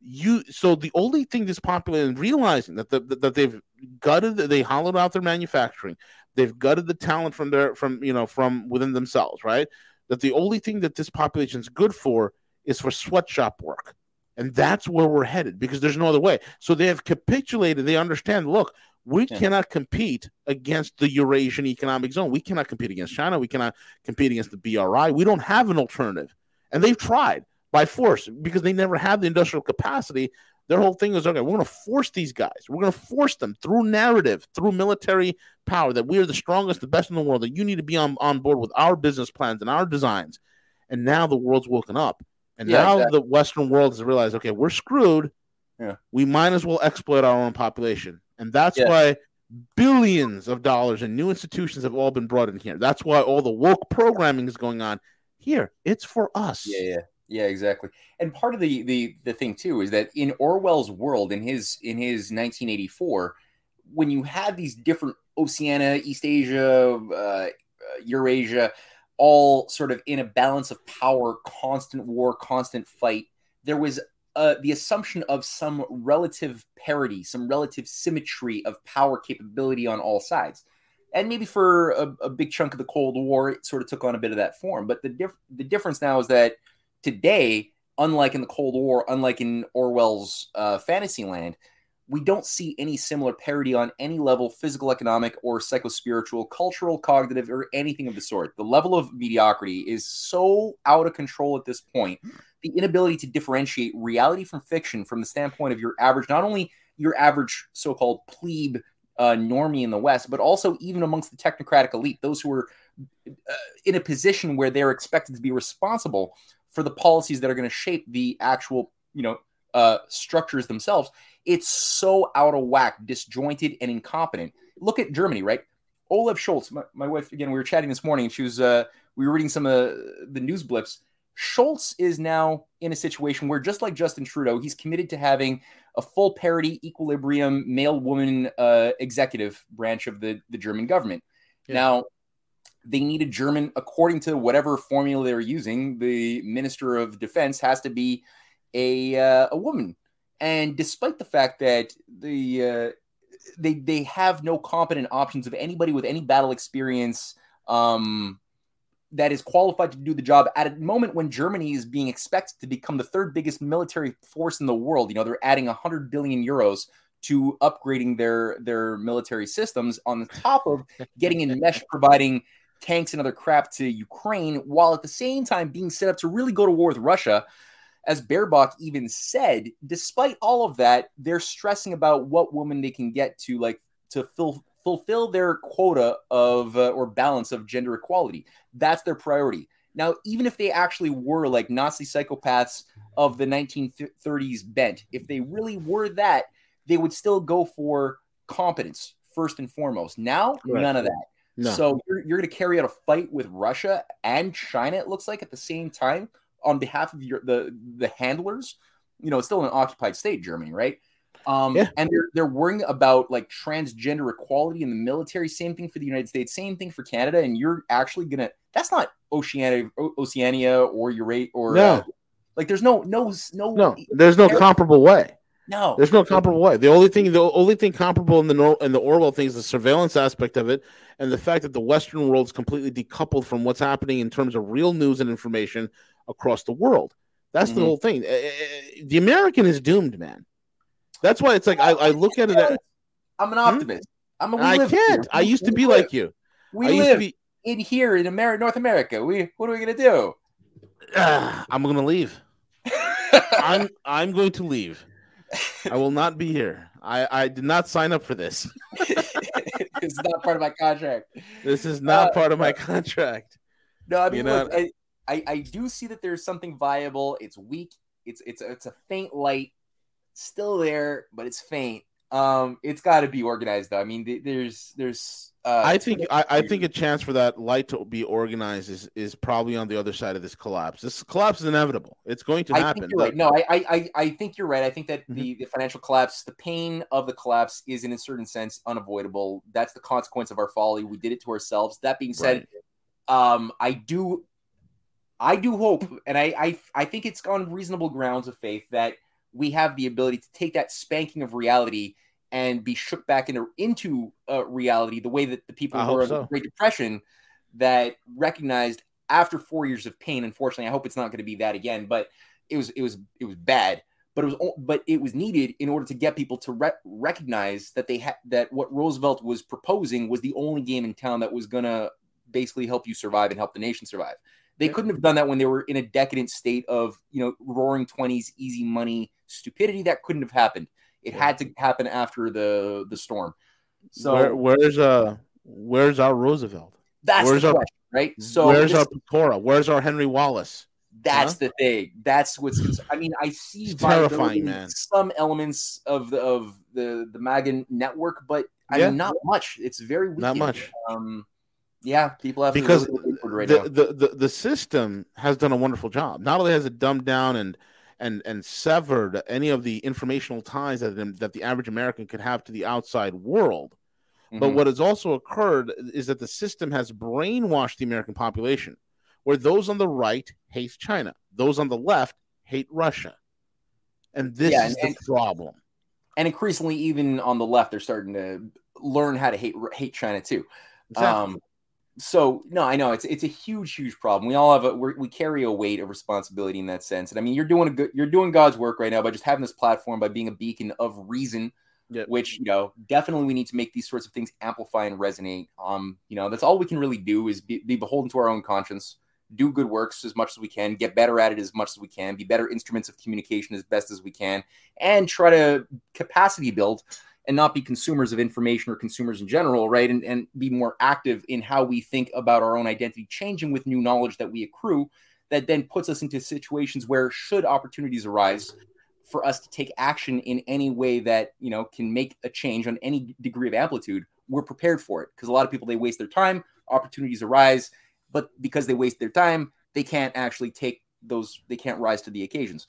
A: You so the only thing this population realizing that the, that they've gutted they hollowed out their manufacturing, they've gutted the talent from their from you know from within themselves, right? That the only thing that this population is good for is for sweatshop work. And that's where we're headed because there's no other way. So they have capitulated. They understand look, we yeah. cannot compete against the Eurasian Economic Zone. We cannot compete against China. We cannot compete against the BRI. We don't have an alternative. And they've tried by force because they never had the industrial capacity. Their whole thing is okay, we're going to force these guys. We're going to force them through narrative, through military power that we are the strongest, the best in the world, that you need to be on, on board with our business plans and our designs. And now the world's woken up. And yeah, now exactly. the Western world has realized, okay, we're screwed.
B: Yeah.
A: We might as well exploit our own population. And that's yeah. why billions of dollars in new institutions have all been brought in here. That's why all the woke programming is going on here. It's for us.
B: Yeah, yeah. Yeah, exactly. And part of the the the thing too is that in Orwell's world in his in his 1984 when you had these different Oceania, East Asia, uh, Eurasia, all sort of in a balance of power, constant war, constant fight, there was uh, the assumption of some relative parity, some relative symmetry of power capability on all sides. And maybe for a, a, big chunk of the Cold War, it sort of took on a bit of that form. But the, diff- the difference now is that today, unlike in the Cold War, unlike in Orwell's uh, Fantasyland, we don't see any similar parity on any level physical economic or psychospiritual cultural cognitive or anything of the sort. The level of mediocrity is so out of control at this point the inability to differentiate reality from fiction from the standpoint of your average not only your average so-called plebe uh, normie in the west but also even amongst the technocratic elite those who are uh, in a position where they're expected to be responsible for the policies that are going to shape the actual, you know, uh, structures themselves. It's so out of whack, disjointed, and incompetent. Look at Germany, right? Olaf Scholz, my, my wife, again, we were chatting this morning, and she was, uh, we were reading some of the news blips. Scholz is now in a situation where, just like Justin Trudeau, he's committed to having a full parity, equilibrium, male woman uh, executive branch of the, the German government. Yeah. Now, they need a German, according to whatever formula they're using, the Minister of Defense has to be a, uh, a woman. And despite the fact that the uh, they they have no competent options of anybody with any battle experience um, that is qualified to do the job at a moment when Germany is being expected to become the third biggest military force in the world. You know, they're adding 100 billion euros to upgrading their their military systems on top of getting in mesh providing tanks and other crap to Ukraine while at the same time being set up to really go to war with Russia as Baerbock even said, despite all of that, they're stressing about what woman they can get to, like to fill, fulfill their quota of uh, or balance of gender equality. That's their priority. Now, even if they actually were like Nazi psychopaths of the 1930s bent, if they really were that, they would still go for competence first and foremost. Now, Correct. none of that. No. So you're, you're going to carry out a fight with Russia and China, it looks like, at the same time on behalf of your the the handlers. You know, it's still an occupied state, Germany, right? Um, yeah. and they're they're worrying about like transgender equality in the military. Same thing for the United States. Same thing for Canada. And you're actually gonna. That's not Oceania, Oceania, or Eurasia, or
A: no. Uh,
B: like there's no no no
A: no. There's no comparable way.
B: No,
A: there's no comparable way. The only thing, the only thing comparable in the in the Orwell thing is the surveillance aspect of it, and the fact that the Western world is completely decoupled from what's happening in terms of real news and information across the world. That's mm-hmm. the whole thing. Eh, eh, eh, the American is doomed, man. That's why it's like I, I look at it. At,
B: I'm an hmm? optimist.
A: I'm a, I can't. I used to be live. like you.
B: We I live be, in here in America, North America. We what are we gonna do?
A: Uh, I'm gonna leave. I'm I'm going to leave. I will not be here. I I did not sign up for this.
B: it's not part of my contract.
A: This is not uh, part of my contract.
B: No, I mean, look, I, I, I do see that there's something viable. It's weak. It's it's it's a faint light, still there, but it's faint. Um, it's got to be organized though. I mean, there's there's.
A: Uh, I think I, I think a chance for that light to be organized is is probably on the other side of this collapse. This collapse is inevitable. It's going to happen.
B: right. No, I, I I think you're right. I think that mm-hmm. the, the financial collapse, the pain of the collapse, is in a certain sense unavoidable. That's the consequence of our folly. We did it to ourselves. That being said, right. um, I do I do hope, and I, I I think it's on reasonable grounds of faith that we have the ability to take that spanking of reality and be shook back into into uh, reality the way that the people who were in the Great Depression that recognized after four years of pain. Unfortunately, I hope it's not going to be that again, but it was it was it was bad. But it was but it was needed in order to get people to re- recognize that they had that what Roosevelt was proposing was the only game in town that was going to basically help you survive and help the nation survive. They couldn't have done that when they were in a decadent state of, you know, roaring 20s, easy money stupidity. That couldn't have happened. It yeah. had to happen after the the storm. So
A: Where, where's uh where's our Roosevelt?
B: That's
A: where's
B: our, question, right?
A: So where's this, our Pecora? Where's our Henry Wallace?
B: That's huh? the thing. That's what's. I mean, I see
A: terrifying, man.
B: Some elements of the of the the MAGA network, but I yeah. mean, not much. It's very weak.
A: Not much.
B: Um, yeah, people have
A: because really right the, the, the the system has done a wonderful job. Not only has it dumbed down and and and severed any of the informational ties that that the average American could have to the outside world, mm-hmm. but what has also occurred is that the system has brainwashed the American population, where those on the right hate China, those on the left hate Russia, and this yeah, is and, the problem.
B: And increasingly, even on the left, they're starting to learn how to hate hate China too. Exactly. Um, so no, I know it's it's a huge, huge problem. We all have a we carry a weight of responsibility in that sense. And I mean, you're doing a good, you're doing God's work right now by just having this platform, by being a beacon of reason. Yep. Which you know, definitely we need to make these sorts of things amplify and resonate. Um, you know, that's all we can really do is be, be beholden to our own conscience, do good works as much as we can, get better at it as much as we can, be better instruments of communication as best as we can, and try to capacity build and not be consumers of information or consumers in general, right? And, and be more active in how we think about our own identity changing with new knowledge that we accrue that then puts us into situations where should opportunities arise for us to take action in any way that you know can make a change on any degree of amplitude we're prepared for it. Because a lot of people they waste their time opportunities arise but because they waste their time they can't actually take those they can't rise to the occasions.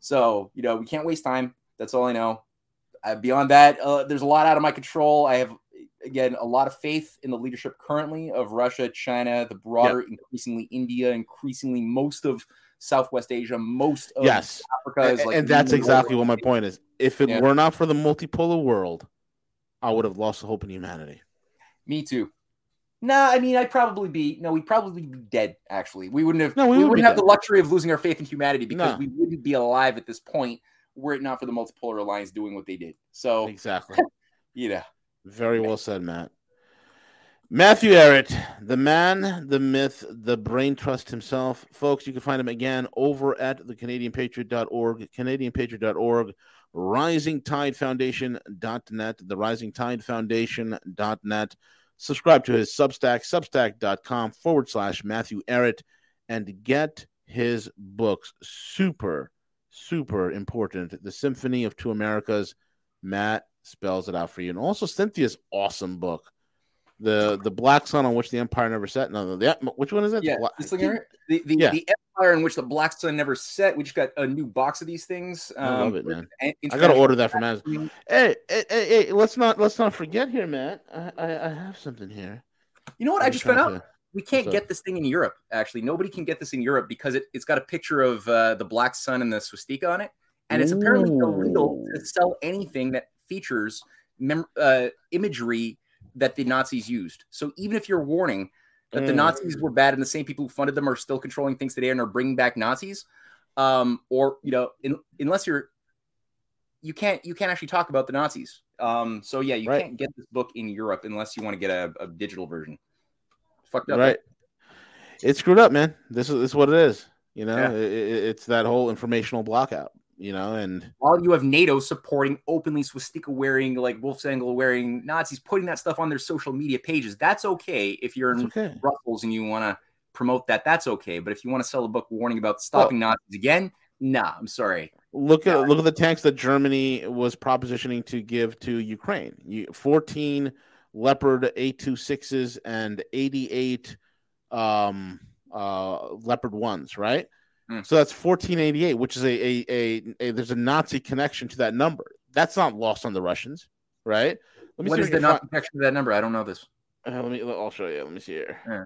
B: So you know we can't waste time. That's all i know uh, beyond that uh, there's a lot out of my control i have again a lot of faith in the leadership currently of russia china the broader yep. increasingly india increasingly most of Southwest Asia, most of
A: yes.
B: Africa
A: is like and that's exactly what my point is. If it yeah. were not for the multipolar world, I would have lost the hope in humanity.
B: Me too. Nah, I mean, I'd probably be no, we'd probably be dead. Actually, we wouldn't have.
A: No,
B: we,
A: we
B: wouldn't have
A: dead.
B: the luxury of losing our faith in humanity because
A: No.
B: we wouldn't be alive at this point were it not for the multipolar alliance doing what they did. So
A: Exactly.
B: you know,
A: Very well said, Matt. Matthew Ehret, the man, the myth, the brain trust himself. Folks, you can find him again over at the CanadianPatriot.org, CanadianPatriot.org, RisingTideFoundation.net, the RisingTideFoundation.net. Subscribe to his Substack, substack.com forward slash Matthew Ehret, and get his books. Super, super important. The Symphony of Two Americas. Matt spells it out for you. And also Cynthia's awesome book. The the Black Sun on which the Empire never set. No, the, which one is it?
B: yeah,
A: The Bla-
B: this thing, the the,
A: Yeah.
B: the empire in which the black sun never set. We just got a new box of these things.
A: I love
B: um,
A: it, man. I gotta order that from Amazon. Hey, hey, hey, hey, let's not let's not forget here, Matt. I, I, I have something here.
B: You know what? I
A: I'm
B: just found out
A: to-
B: we can't
A: up?
B: get this thing in Europe. Actually, nobody can get this in Europe because it, it's got a picture of uh, the black sun and the swastika on it, and it's apparently illegal to sell anything that features mem- uh, imagery that the Nazis used. So even if you're warning that the
A: Mm.
B: Nazis were bad and the same people who funded them are still controlling things today and are bringing back Nazis, um, or you know, in, unless you're you can't you can't actually talk about the Nazis. Um, so yeah, you
A: Right.
B: can't get this book in Europe unless you want to get a, a digital version. Fucked up,
A: right? Eh? It's screwed up, man. This is this is what it is. You know,
B: Yeah.
A: I- I- it's that whole informational blockout. You know, and
B: While you have NATO supporting openly swastika wearing, like Wolfsangel wearing Nazis, putting that stuff on their social media pages, that's okay if you're in
A: okay.
B: Brussels and you want to promote that, that's okay. But if you want to sell a book warning about stopping Nazis again, nah, I'm sorry.
A: Look at look at the tanks that Germany was propositioning to give to Ukraine. You, 14 Leopard 826s and 88 um, uh, Leopard ones, right?
B: Mm.
A: So that's 1488, which is a, a, a, a there's a Nazi connection to that number. That's not lost on the Russians, right? Let
B: What
A: see
B: is the Nazi connection to that number? I don't know this.
A: Uh, let me. I'll show you. Let me see here.
B: Yeah.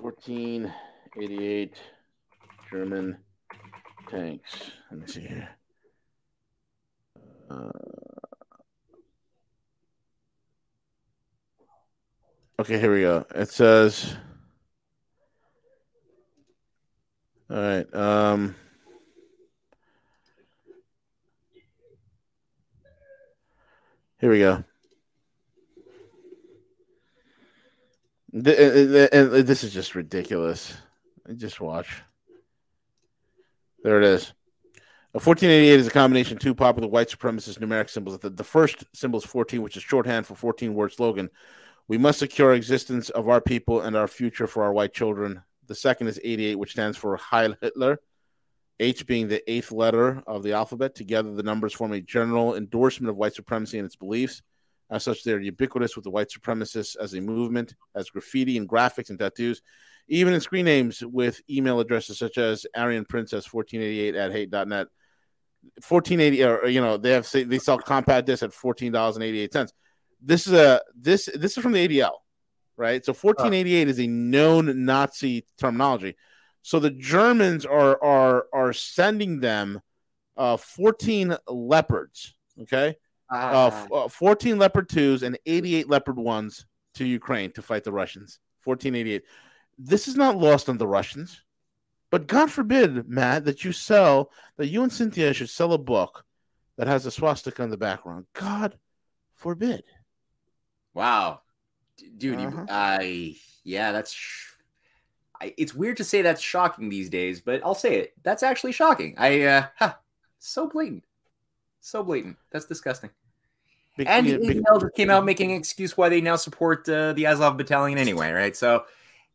A: 1488 German tanks. Let me see here. Uh, okay, here we go. It says. All right. Um. Here we go. Uh, uh, uh, This is just ridiculous. Just watch. There it is. A 1488 is a combination of two popular white supremacist numeric symbols. The, the first symbol is 14, which is shorthand for 14 word slogan. We must secure existence of our people and our future for our white children. The second is 88, which stands for Heil Hitler, H being the eighth letter of the alphabet. Together, the numbers form a general endorsement of white supremacy and its beliefs. As such, they are ubiquitous with the white supremacists as a movement, as graffiti and graphics and tattoos, even in screen names with email addresses such as Aryan Princess 1488 at hate.net. 1480 or you know they have they sell compact discs at $14.88 this is a this this is from the ADL, right? So 1488 is a known Nazi terminology. So the Germans are are are sending them uh 14 leopards, okay?
B: Ah.
A: uh, uh, 14 leopard twos and 88 leopard ones to Ukraine to fight the Russians. 1488. This is not lost on the Russians. But God forbid, Matt, that you sell, that you and Cynthia should sell a book that has a swastika in the background. God forbid.
B: Wow, D- dude,
A: Uh-huh.
B: you, I yeah, that's. Sh- I, it's weird to say that's shocking these days, but I'll say it. That's actually shocking. I uh, huh, so blatant, so blatant. That's disgusting.
A: Be-
B: And
A: yeah,
B: the
A: be-
B: ADL just came out making an excuse why they now support uh, the Azov Battalion anyway, right? So,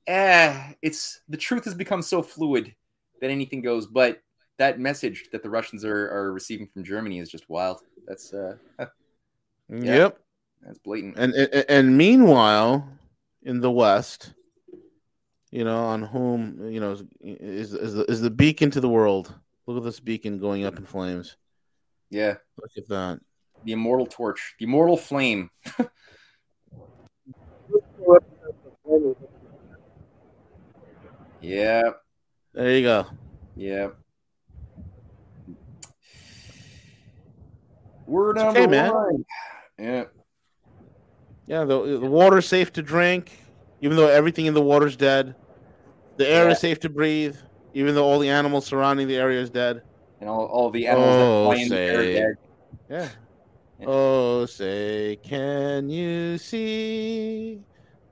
B: eh, it's the truth has become so fluid that anything goes. But that message that the Russians are, are receiving from Germany is just wild. That's uh, yeah.
A: Yep.
B: That's blatant.
A: And, and and meanwhile, in the West, you know, on whom you know is is, is, the, is the beacon to the world. Look at this beacon going up in flames.
B: Yeah,
A: Look at that.
B: the immortal torch, the immortal flame. Yeah,
A: There you go.
B: yeah.
A: It's
B: number
A: okay, man.
B: one. Yeah,
A: Yeah, the the water's safe to drink, even though everything in the water's dead. The air
B: Yeah.
A: is safe to breathe, even though all the animals surrounding the area is dead.
B: and all, all the animals
A: Oh,
B: that fly in the air are dead.
A: Yeah.
B: Yeah.
A: Oh, say, can you see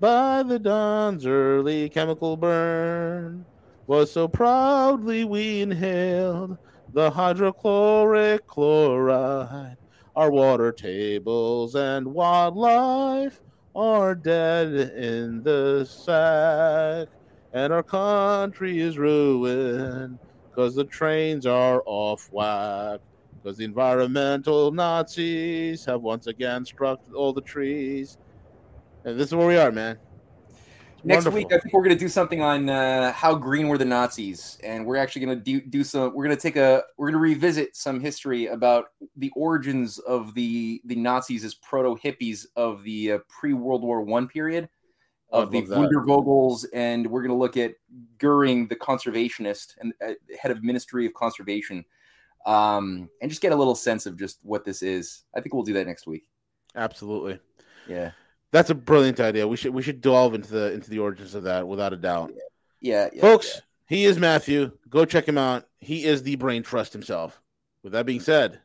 A: by the dawn's early chemical burn? Was so proudly we inhaled the hydrochloric chloride. Our water tables and wildlife are dead in the sack, and our country is ruined because the trains are off whack because the environmental Nazis have once again struck all the trees. And this is where we are, man.
B: Next
A: wonderful.
B: week, I think we're going to do something on uh, how green were the Nazis, and we're actually going to do, do some. We're going to take a. We're going to revisit some history about the origins of the the Nazis as proto hippies of the uh, pre World War One period of the
A: that.
B: Wandervogels, and we're going to look at Goering, the conservationist and uh, head of Ministry of Conservation, um, and just get a little sense of just what this is. I think we'll do that next week.
A: Absolutely.
B: Yeah,
A: That's a brilliant idea. We should we should delve into the into the origins of that without a doubt.
B: yeah, yeah
A: Folks, he is Matthew. Go check him out. He is the brain trust himself. With that being said,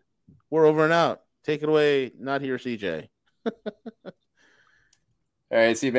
A: we're over and out. Take it away, not here, CJ.
B: All right, see you.